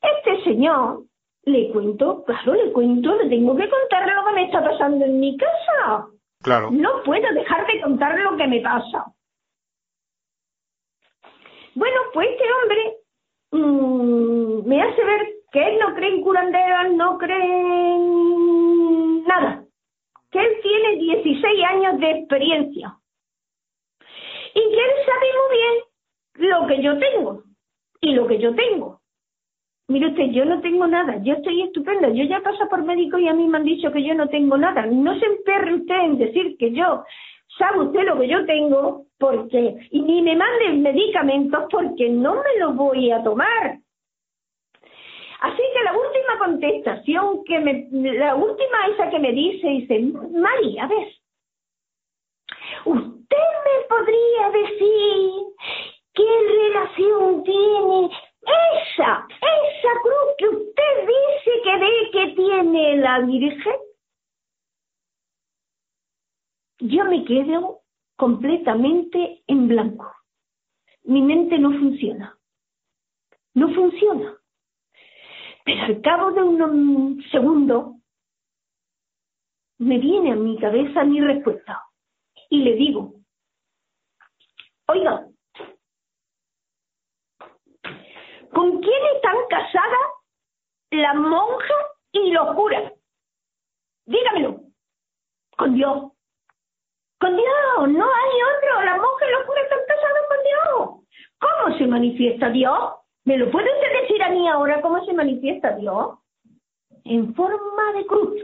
Este señor, le cuento, claro, le cuento, le tengo que contarle lo que me está pasando en mi casa. Claro. No puedo dejar de contarle lo que me pasa. Bueno, pues este hombre mm, me hace ver que él no cree en curanderas, no cree en nada. Que él tiene 16 años de experiencia. Él sabe muy bien lo que yo tengo y lo que yo tengo. Mire usted, yo no tengo nada, yo estoy estupenda, yo ya paso por médico y a mí me han dicho que yo no tengo nada. No se emperre usted en decir que yo, sabe usted lo que yo tengo, porque, y ni me manden medicamentos porque no me los voy a tomar. Así que la última contestación que me, la última esa que me dice, dice, María, a ver, ¿usted me podría decir qué relación tiene esa, esa cruz que usted dice que ve que tiene la Virgen? Yo me quedo completamente en blanco. Mi mente no funciona. No funciona. Pero al cabo de unos segundos me viene a mi cabeza mi respuesta y le digo, oiga, ¿con quién están casadas la monja y los curas? Dígamelo. Con Dios. Con Dios, no hay otro. La monja y los curas están casados con Dios. ¿Cómo se manifiesta Dios? ¿Me lo puede usted decir a mí ahora cómo se manifiesta Dios? En forma de cruz.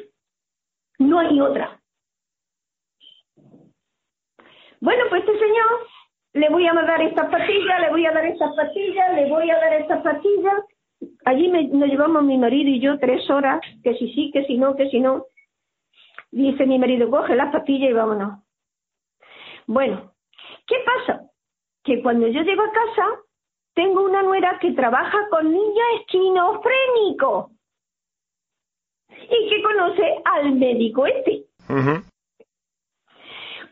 No hay otra. Bueno, pues este señor le voy a dar estas pastillas, le voy a dar estas pastillas, le voy a dar estas pastillas. Allí me, nos llevamos mi marido y yo tres horas, que si sí, que si no, que si no. Dice mi marido, coge las pastillas y vámonos. Bueno, ¿qué pasa? Que cuando yo llego a casa, tengo una nuera que trabaja con niños esquizofrénicos y que conoce al médico este.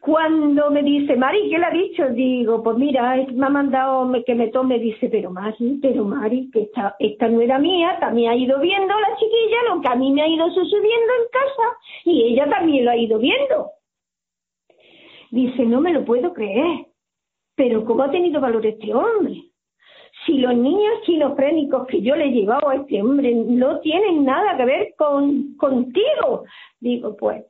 Cuando me dice, Mari, ¿qué le ha dicho? Digo, pues mira, me ha mandado que me tome. Dice, pero Mari, pero Mari, que esta, esta no era mía, también ha ido viendo la chiquilla lo que a mí me ha ido sucediendo en casa y ella también lo ha ido viendo. Dice, no me lo puedo creer, pero ¿cómo ha tenido valor este hombre? Si los niños esquizofrénicos que yo le he llevado a este hombre no tienen nada que ver con contigo, digo, pues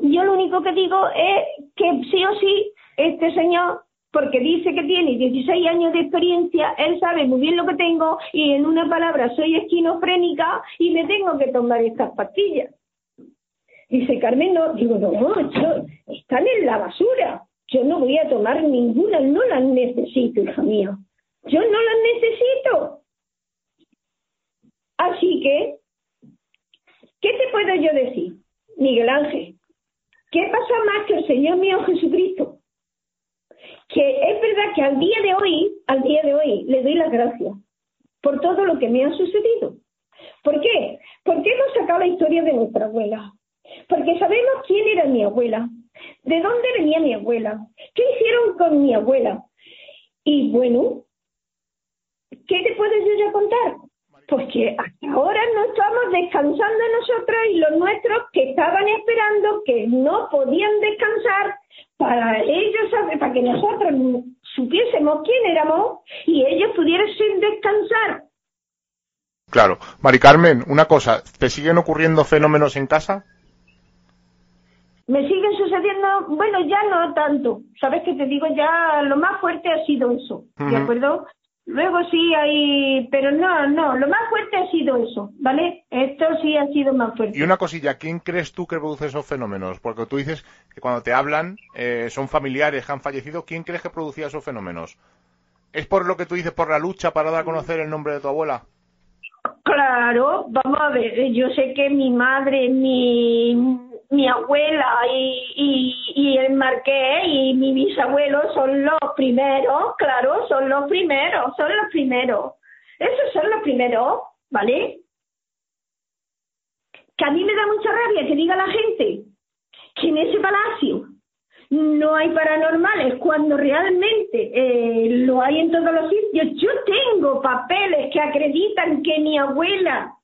yo lo único que digo es que sí o sí, este señor, porque dice que tiene 16 años de experiencia, él sabe muy bien lo que tengo y en una palabra soy esquinofrénica y me tengo que tomar estas pastillas. Dice Carmen, no, digo, no, no, están en la basura. Yo no voy a tomar ninguna, no las necesito, hija mía. Yo no las necesito. Así que, ¿qué te puedo yo decir, Miguel Ángel? ¿Qué pasa más que el Señor mío Jesucristo? Que es verdad que al día de hoy, al día de hoy, le doy las gracias por todo lo que me ha sucedido. ¿Por qué? Porque hemos sacado la historia de nuestra abuela. Porque sabemos quién era mi abuela, de dónde venía mi abuela, qué hicieron con mi abuela. Y bueno, ¿qué te puedo yo ya contar? Porque hasta ahora no estamos descansando nosotros y los nuestros que estaban esperando que no podían descansar para ellos, para que nosotros supiésemos quién éramos y ellos pudiesen descansar. Claro. Mari Carmen, una cosa, ¿te siguen ocurriendo fenómenos en casa? Me siguen sucediendo, bueno, ya no tanto. Sabes que te digo, ya lo más fuerte ha sido eso, ¿de acuerdo? Luego sí hay, pero no, no, lo más fuerte ha sido eso, ¿vale? Esto sí ha sido más fuerte. Y una cosilla, ¿quién crees tú que produce esos fenómenos? Porque tú dices que cuando te hablan eh, son familiares que han fallecido, ¿quién crees que producía esos fenómenos? ¿Es por lo que tú dices, por la lucha para dar a conocer el nombre de tu abuela? Claro, vamos a ver, yo sé que mi madre, mi mi abuela y, y, el marqués y mi bisabuelo son los primeros, claro, son los primeros, son los primeros. Esos son los primeros, ¿vale? Que a mí me da mucha rabia que diga la gente que en ese palacio no hay paranormales cuando realmente eh, lo hay en todos los sitios. Yo tengo papeles que acreditan que mi abuela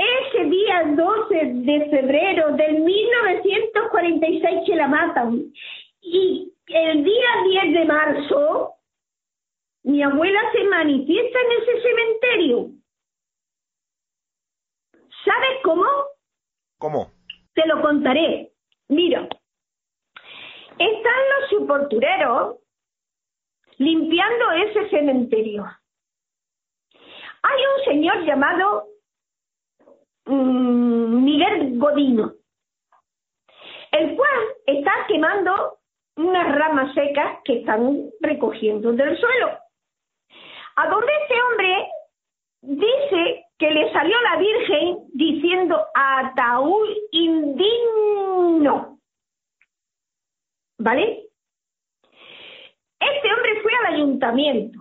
ese día 12 de febrero del 1946 que la matan. Y el día 10 de marzo, mi abuela se manifiesta en ese cementerio. ¿Sabes cómo? ¿Cómo? Te lo contaré. Mira, están los sepultureros limpiando ese cementerio. Hay un señor llamado Mm, Miguel Godino, el cual está quemando unas ramas secas que están recogiendo del suelo. A donde este hombre dice que le salió la Virgen diciendo ataúd indigno. ¿Vale? Este hombre fue al ayuntamiento,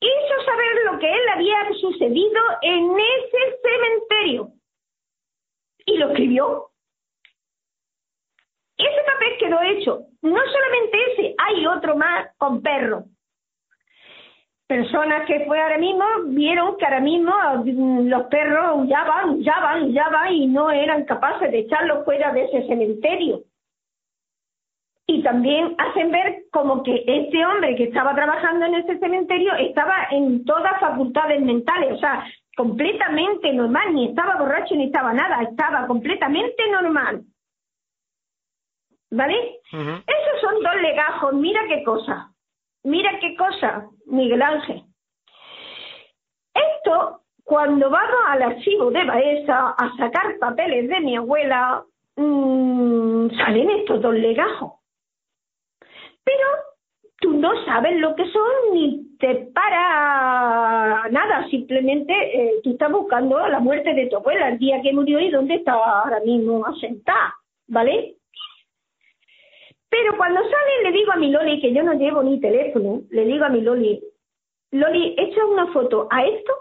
hizo saber lo que él había sucedido en ese cementerio y lo escribió. Ese papel quedó hecho. No solamente ese, hay otro más con perro. Personas que fue ahora mismo vieron que ahora mismo mm, los perros ya van, ya van, ya van y no eran capaces de echarlos fuera de ese cementerio. Y también hacen ver como que este hombre que estaba trabajando en ese cementerio estaba en todas facultades mentales, o sea, completamente normal, ni estaba borracho ni estaba nada, estaba completamente normal. ¿Vale? Esos son dos legajos, mira qué cosa, mira qué cosa, Miguel Ángel. Esto, cuando vamos al archivo de Baeza a sacar papeles de mi abuela, mmm, salen estos dos legajos. Pero tú no sabes lo que son ni te para nada, simplemente eh, tú estás buscando la muerte de tu abuela, el día que murió y dónde está ahora mismo asentada, ¿vale? Pero cuando sale le digo a mi Loli, que yo no llevo ni teléfono, le digo a mi Loli, Loli, echa una foto a esto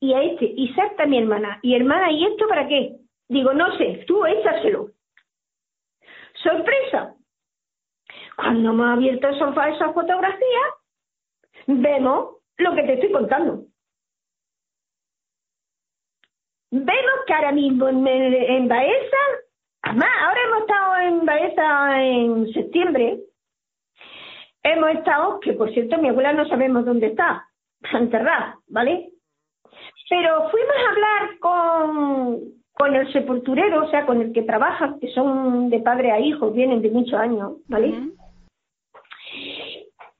y a este, y salta a mi hermana, y hermana, ¿y esto para qué? Digo, no sé, tú échaselo. Sorpresa, cuando hemos abierto el sofá esas fotografías, vemos lo que te estoy contando. Vemos que ahora mismo en, en Baeza, además, ahora hemos estado en Baeza en septiembre, hemos estado, que por cierto mi abuela no sabemos dónde está, enterrada, ¿vale? Pero fuimos a hablar con, con el sepulturero, o sea, con el que trabaja, que son de padre a hijo, vienen de muchos años, ¿vale?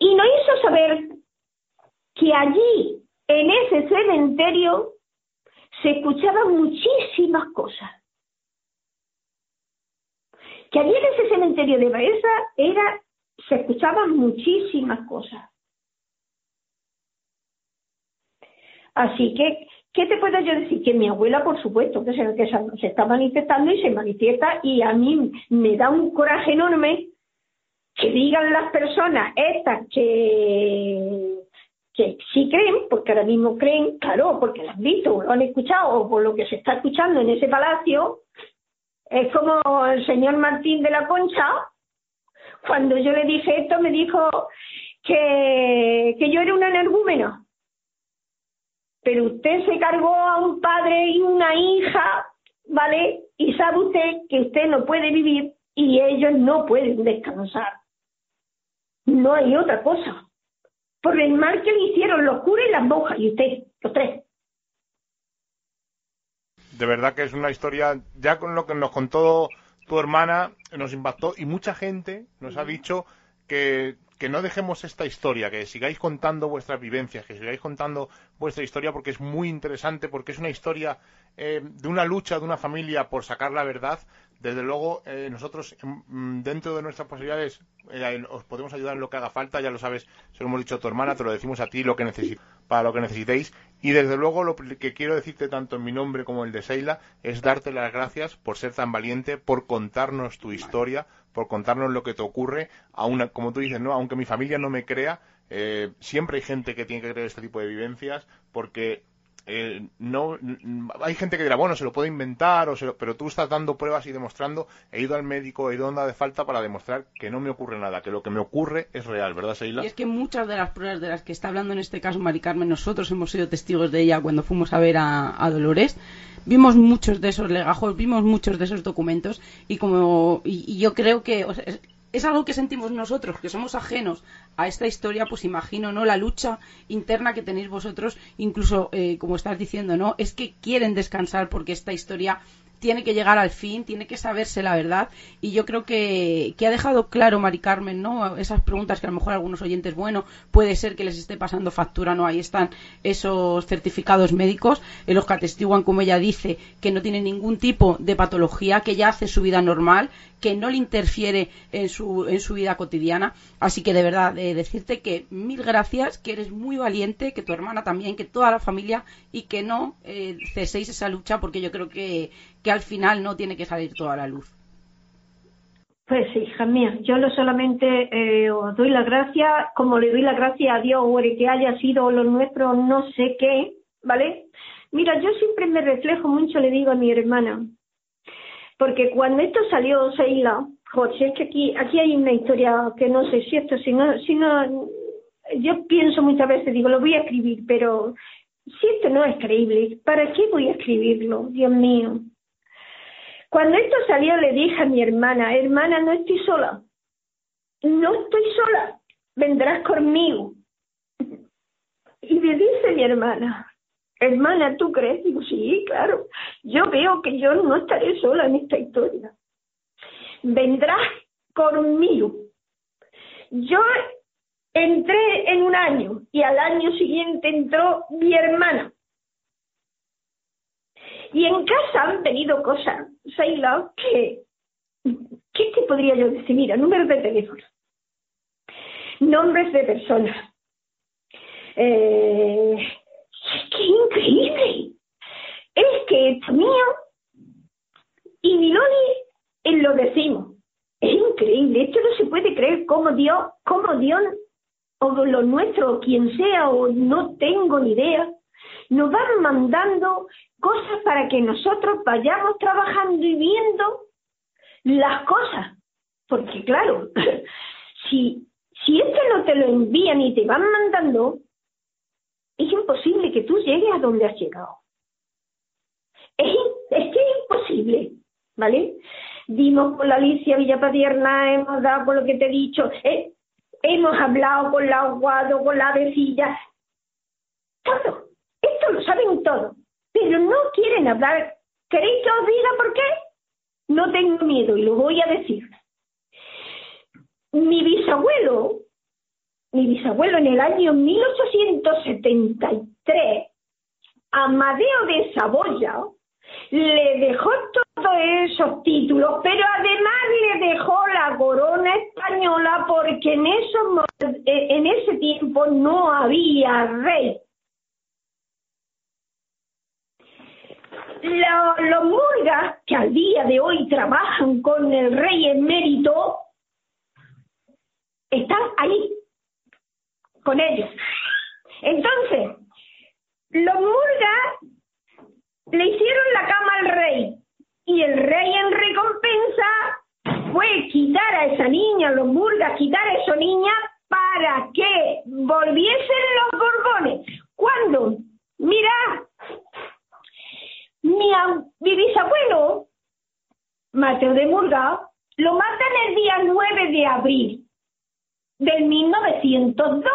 Y nos hizo saber que allí, en ese cementerio, se escuchaban muchísimas cosas. Que allí en ese cementerio de Baeza era, se escuchaban muchísimas cosas. Así que, ¿qué te puedo yo decir? Que mi abuela, por supuesto, que se, que se está manifestando y se manifiesta y a mí me da un coraje enorme que digan las personas estas que que sí creen, porque ahora mismo creen, claro, porque lo han visto lo han escuchado o por lo que se está escuchando en ese palacio, es como el señor Martín de la Concha, cuando yo le dije esto, me dijo que, que yo era una energúmena. Pero usted se cargó a un padre y una hija, ¿vale? Y sabe usted que usted no puede vivir y ellos no pueden descansar. No hay otra cosa por el mal que le hicieron los curas y las monjas, y usted, los tres. De verdad que es una historia, ya con lo que nos contó tu hermana, nos impactó y mucha gente nos ha dicho que, que no dejemos esta historia, que sigáis contando vuestras vivencias, que sigáis contando vuestra historia porque es muy interesante, porque es una historia eh, de una lucha de una familia por sacar la verdad, desde luego, eh, nosotros, mm, dentro de nuestras posibilidades, eh, os podemos ayudar en lo que haga falta, ya lo sabes, se lo hemos dicho a tu hermana, te lo decimos a ti lo que para lo que necesitéis. Y desde luego, lo que quiero decirte tanto en mi nombre como el de Seila es darte las gracias por ser tan valiente, por contarnos tu historia, por contarnos lo que te ocurre, aun, como tú dices, ¿no? aunque mi familia no me crea, eh, siempre hay gente que tiene que creer este tipo de vivencias, porque eh, no hay gente que dirá bueno se lo puede inventar o pero tú estás dando pruebas y demostrando he ido al médico he ido donde de falta para demostrar que no me ocurre nada que lo que me ocurre es real verdad Seila y es que muchas de las pruebas de las que está hablando en este caso Mari Carmen nosotros hemos sido testigos de ella cuando fuimos a ver a, Dolores. Vimos muchos de esos legajos vimos muchos de esos documentos y como y, yo creo que es algo que sentimos nosotros, que somos ajenos a esta historia, pues imagino, ¿no? La lucha interna que tenéis vosotros, incluso, eh, como estás diciendo, ¿no? Es que quieren descansar porque esta historia tiene que llegar al fin, tiene que saberse la verdad. Y yo creo que, que ha dejado claro Mari Carmen, ¿no? Esas preguntas que a lo mejor algunos oyentes, bueno, puede ser que les esté pasando factura, ¿no? Ahí están esos certificados médicos en los que atestiguan, como ella dice, que no tiene ningún tipo de patología, que ya hace su vida normal, que no le interfiere en su, en su vida cotidiana. Así que de verdad, eh, decirte que mil gracias, que eres muy valiente, que tu hermana también, que toda la familia y que no eh, ceséis esa lucha porque yo creo que, que al final no tiene que salir toda la luz. Pues hija mía, yo no solamente eh, os doy las gracias, como le doy las gracias a Dios que haya sido lo nuestro, no sé qué, ¿vale? Mira, yo siempre me reflejo mucho, le digo a mi hermana, porque cuando esto salió, Seila, José, es que aquí, aquí hay una historia que no sé si esto, si no, si no, yo pienso muchas veces, digo, lo voy a escribir, pero si esto no es creíble, ¿para qué voy a escribirlo? Dios mío. Cuando esto salió le dije a mi hermana, hermana, no estoy sola. No estoy sola. Vendrás conmigo. Y me dice mi hermana, hermana, ¿tú crees? Digo, sí, claro. Yo veo que yo no estaré sola en esta historia. Vendrás conmigo. Yo entré en un año y al año siguiente entró mi hermana. Y en casa han tenido cosas, Seila, que, ¿qué te podría yo decir? Mira, números de teléfono, nombres de personas. Eh, ¡Qué increíble! Es que esto mío y Miloni decimos. Es increíble, esto no se puede creer cómo Dios, cómo Dios, o lo nuestro, o quien sea, o no tengo ni idea, nos van mandando cosas para que nosotros vayamos trabajando y viendo las cosas. Porque claro, si, si esto no te lo envían y te van mandando, es imposible que tú llegues a donde has llegado. Es, es que es imposible, ¿vale? Dimos con la Alicia Villapadierna, hemos dado con lo que te he dicho, eh, hemos hablado con la Aguado, con la Vecilla, todo. Esto lo saben todo, pero no quieren hablar. ¿Queréis que os diga por qué? No tengo miedo y lo voy a decir. Mi bisabuelo, mi bisabuelo en el año 1873, Amadeo de Saboya, le dejó todos esos títulos, pero además le dejó la corona española porque en, esos, en ese tiempo no había rey. Los murgas que al día de hoy trabajan con el rey emérito están ahí con ellos. Entonces, los murgas le hicieron la cama al rey y el rey en recompensa fue quitar a esa niña, los murgas, quitar a esa niña para que volviesen los borbones. ¿Cuándo? Mi, bisabuelo, Mateo de Murga, lo matan el día 9 de abril del 1902.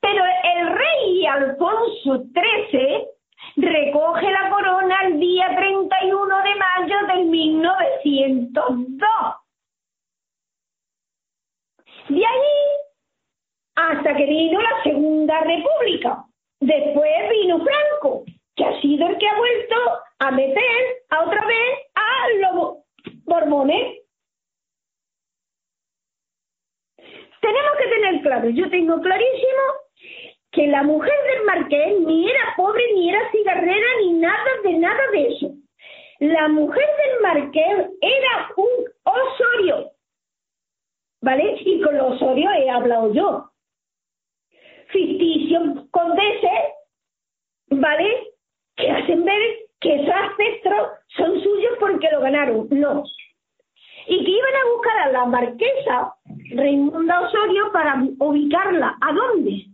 Pero el rey Alfonso XIII recoge la corona el día 31 de mayo del 1902. De ahí hasta que vino la Segunda República. Después vino Franco que ha sido el que ha vuelto a meter a otra vez a los borbones. Tenemos que tener claro, yo tengo clarísimo que la mujer del marqués ni era pobre, ni era cigarrera, ni nada de nada de eso. La mujer del marqués era un osorio. ¿Vale? Y con los osorios he hablado yo. Ficticio condese, ¿vale? Que hacen ver que esos ancestros son suyos porque lo ganaron. No. Y que iban a buscar a la marquesa Raimunda Osorio para ubicarla. ¿A dónde?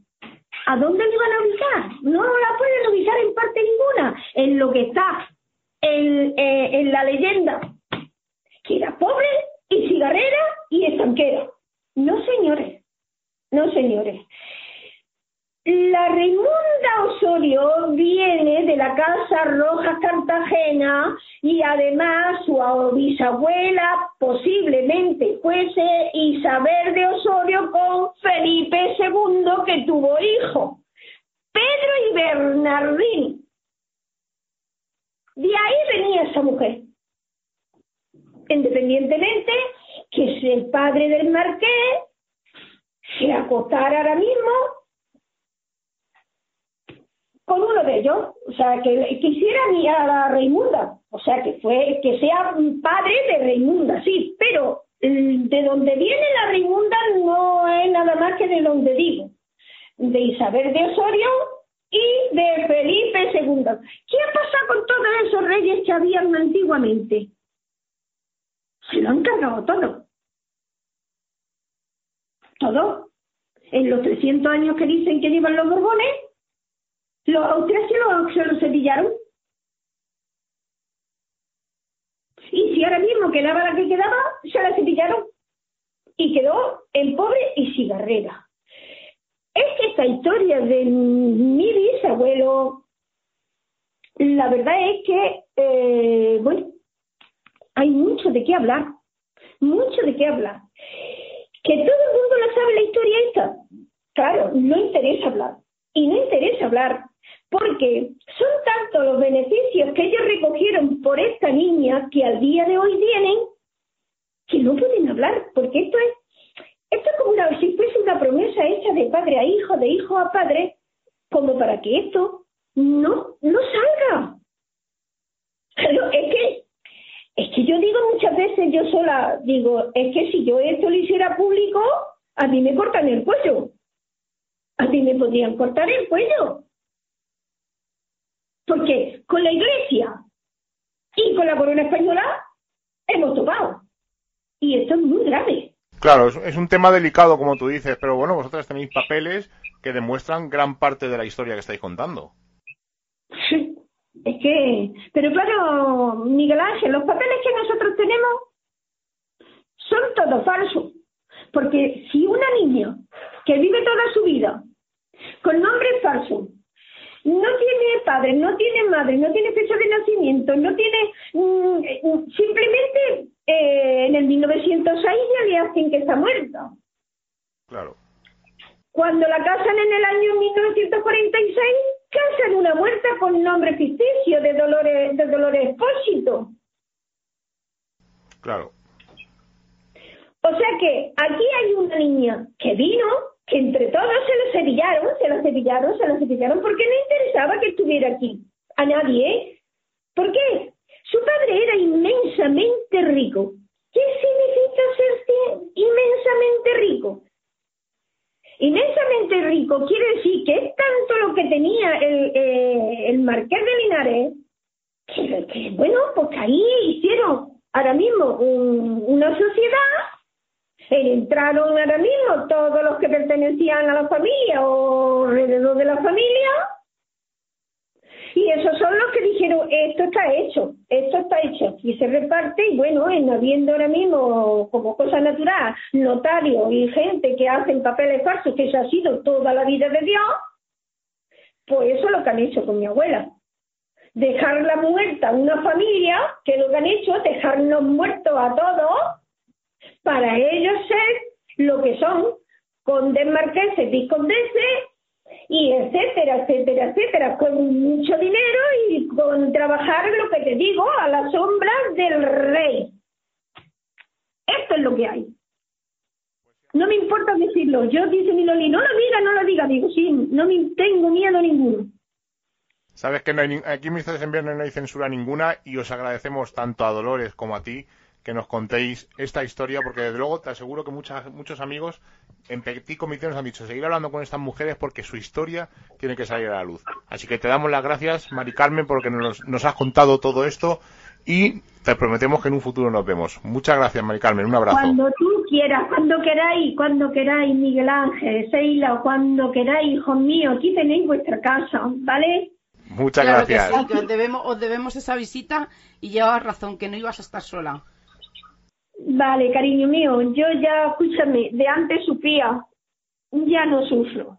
¿A dónde la iban a ubicar? No la pueden ubicar en parte ninguna. En lo que está en, eh, en la leyenda. Que era pobre y cigarrera y estanquera. No, señores. No, señores. La Raimunda Osorio viene de la Casa Roja Cartagena y además su bisabuela posiblemente fuese Isabel de Osorio con Felipe II que tuvo hijo, Pedro y Bernardín. De ahí venía esa mujer. Independientemente que si el padre del marqués se acostara ahora mismo con uno de ellos, o sea, que quisiera ni a la Reimunda, o sea, que fue que sea padre de Reimunda, sí, pero mm, de donde viene la Reimunda no es nada más que de donde digo, de Isabel de Osorio y de Felipe II. ¿Qué ha pasado con todos esos reyes que habían antiguamente? Se lo han cargado todo. Todo. En los 300 años que dicen que llevan los Borbones, los austriacos se lo cepillaron. Y si ahora mismo quedaba la que quedaba, se la cepillaron. Y quedó el pobre y cigarrera. Es que esta historia de mi bisabuelo, la verdad es que, eh, bueno, hay mucho de qué hablar. Mucho de qué hablar. Que todo el mundo la sabe la historia esta. Claro, no interesa hablar. Y no interesa hablar porque son tantos los beneficios que ellos recogieron por esta niña que al día de hoy tienen que no pueden hablar, porque esto es, esto es como una, si fuese una promesa hecha de padre a hijo, de hijo a padre, como para que esto no, no salga. Pero es que, es que yo digo muchas veces, yo sola digo, es que si yo esto lo hiciera público, a mí me cortan el cuello. A mí me podrían cortar el cuello. Porque con la Iglesia y con la corona española hemos topado. Y esto es muy grave. Claro, es, un tema delicado, como tú dices, pero bueno, vosotras tenéis papeles que demuestran gran parte de la historia que estáis contando. Sí, es que, pero claro, Miguel Ángel, los papeles que nosotros tenemos son todos falsos. Porque si una niña que vive toda su vida con nombre falso, no tiene padre, no tiene madre, no tiene fecha de nacimiento, no tiene. Mm, eh, simplemente eh, en el 1906 ya le hacen que está muerta. Claro. Cuando la casan en el año 1946, casan una muerta con nombre ficticio de Dolores, de Dolores Expósito. Claro. O sea que aquí hay una niña que vino, entre todos se lo sevillaron, se lo sevillaron, se lo sevillaron, porque no interesaba que estuviera aquí. A nadie. ¿Por qué? Su padre era inmensamente rico. ¿Qué significa ser inmensamente rico? Inmensamente rico quiere decir que es tanto lo que tenía el, eh, el marqués de Linares, que, bueno, pues ahí hicieron ahora mismo una sociedad entraron ahora mismo todos los que pertenecían a la familia o alrededor de la familia. Y esos son los que dijeron esto está hecho, esto está hecho y se reparte y bueno, en habiendo ahora mismo como cosa natural notarios y gente que hacen papeles falsos, que eso ha sido toda la vida de Dios, pues eso es lo que han hecho con mi abuela. Dejarla muerta a una familia, que lo que han hecho, dejarnos muertos a todos para ellos ser lo que son condes marqueses, viscondeses y etcétera, etcétera, etcétera, con mucho dinero y con trabajar lo que te digo a la sombra del rey. Esto es lo que hay. No me importa decirlo. Yo dice mi Loli, no lo diga, no lo diga. Digo, sí, no me tengo miedo ninguno. Sabes que no hay, aquí en Ministerios en no hay censura ninguna y os agradecemos tanto a Dolores como a ti que nos contéis esta historia, porque desde luego te aseguro que muchas, muchos amigos en Petit Comité nos han dicho seguir hablando con estas mujeres porque su historia tiene que salir a la luz. Así que te damos las gracias, Mari Carmen, porque nos, nos has contado todo esto y te prometemos que en un futuro nos vemos. Muchas gracias, Mari Carmen. Un abrazo. Cuando tú quieras, cuando queráis, cuando queráis, Miguel Ángel, Seila, cuando queráis, hijos míos, aquí tenéis vuestra casa, ¿vale? Muchas gracias. os, debemos, os debemos esa visita y llevas razón, que no ibas a estar sola. Vale, cariño mío, yo ya, escúchame, de antes sufría, ya no sufro.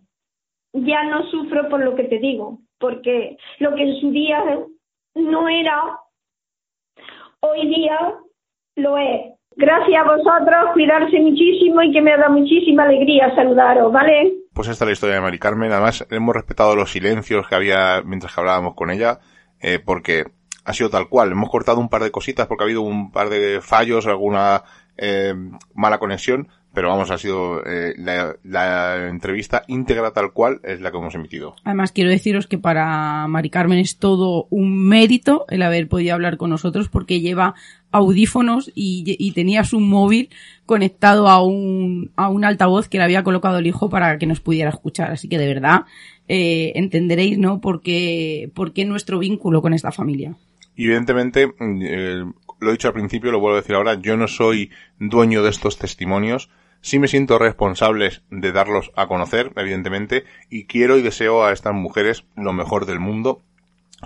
Ya no sufro por lo que te digo, porque lo que en su día no era, hoy día lo es. Gracias a vosotros, cuidarse muchísimo y que me da muchísima alegría saludaros, ¿vale? Pues esta es la historia de Mari Carmen. Además, hemos respetado los silencios que había mientras que hablábamos con ella, eh, porque ha sido tal cual. Hemos cortado un par de cositas porque ha habido un par de fallos, alguna eh, mala conexión, pero vamos, ha sido eh, la, entrevista íntegra tal cual es la que hemos emitido. Además, quiero deciros que para Mari Carmen es todo un mérito el haber podido hablar con nosotros porque lleva audífonos y, tenía su móvil conectado a un, a un altavoz que le había colocado el hijo para que nos pudiera escuchar. Así que de verdad eh, entenderéis, ¿no? Por qué, por qué nuestro vínculo con esta familia. Y evidentemente, mm, eh, lo he dicho al principio, lo vuelvo a decir ahora, yo no soy dueño de estos testimonios, sí me siento responsable de darlos a conocer, evidentemente, y quiero y deseo a estas mujeres lo mejor del mundo.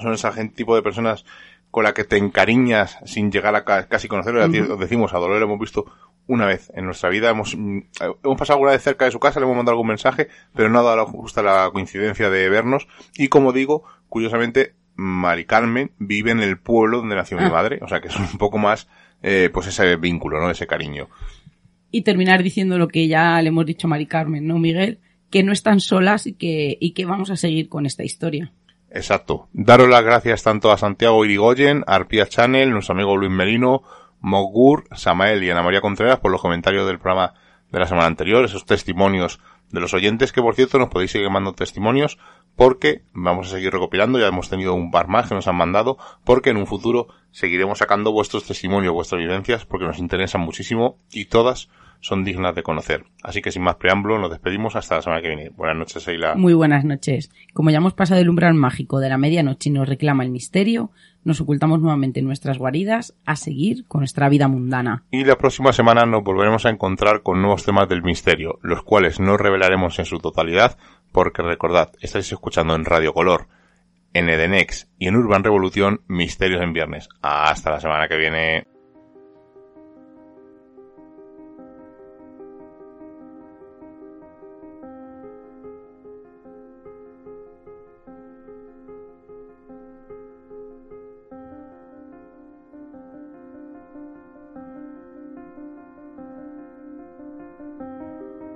Son esa gente, tipo de personas con la que te encariñas sin llegar a casi conocerlo. Decimos, a Dolores lo hemos visto una vez en nuestra vida. Hemos, mm, hemos pasado alguna vez cerca de su casa, le hemos mandado algún mensaje, pero no ha dado justa la coincidencia de vernos. Y como digo, curiosamente, Mari Carmen vive en el pueblo donde nació mi ah. madre, o sea que es un poco más, eh, pues ese vínculo, ¿no? Ese cariño. Y terminar diciendo lo que ya le hemos dicho a Mari Carmen, ¿no, Miguel? Que no están solas y que, y que vamos a seguir con esta historia. Exacto. Daros las gracias tanto a Santiago Irigoyen, a Arpia Channel, nuestro amigo Luis Merino, Mogur, Samael y Ana María Contreras por los comentarios del programa de la semana anterior, esos testimonios de los oyentes, que por cierto nos podéis seguir mandando testimonios porque vamos a seguir recopilando, ya hemos tenido un par más que nos han mandado, porque en un futuro seguiremos sacando vuestros testimonios, vuestras vivencias, porque nos interesan muchísimo y todas son dignas de conocer. Así que sin más preámbulo, nos despedimos hasta la semana que viene. Buenas noches, Eila. Muy buenas noches. Como ya hemos pasado el umbral mágico de la medianoche y nos reclama el misterio, nos ocultamos nuevamente en nuestras guaridas a seguir con nuestra vida mundana. Y la próxima semana nos volveremos a encontrar con nuevos temas del misterio, los cuales no revelaremos en su totalidad, porque recordad, estáis escuchando en Radio Color, en Edenex y en Urban Revolución Misterios en Viernes. Hasta la semana que viene.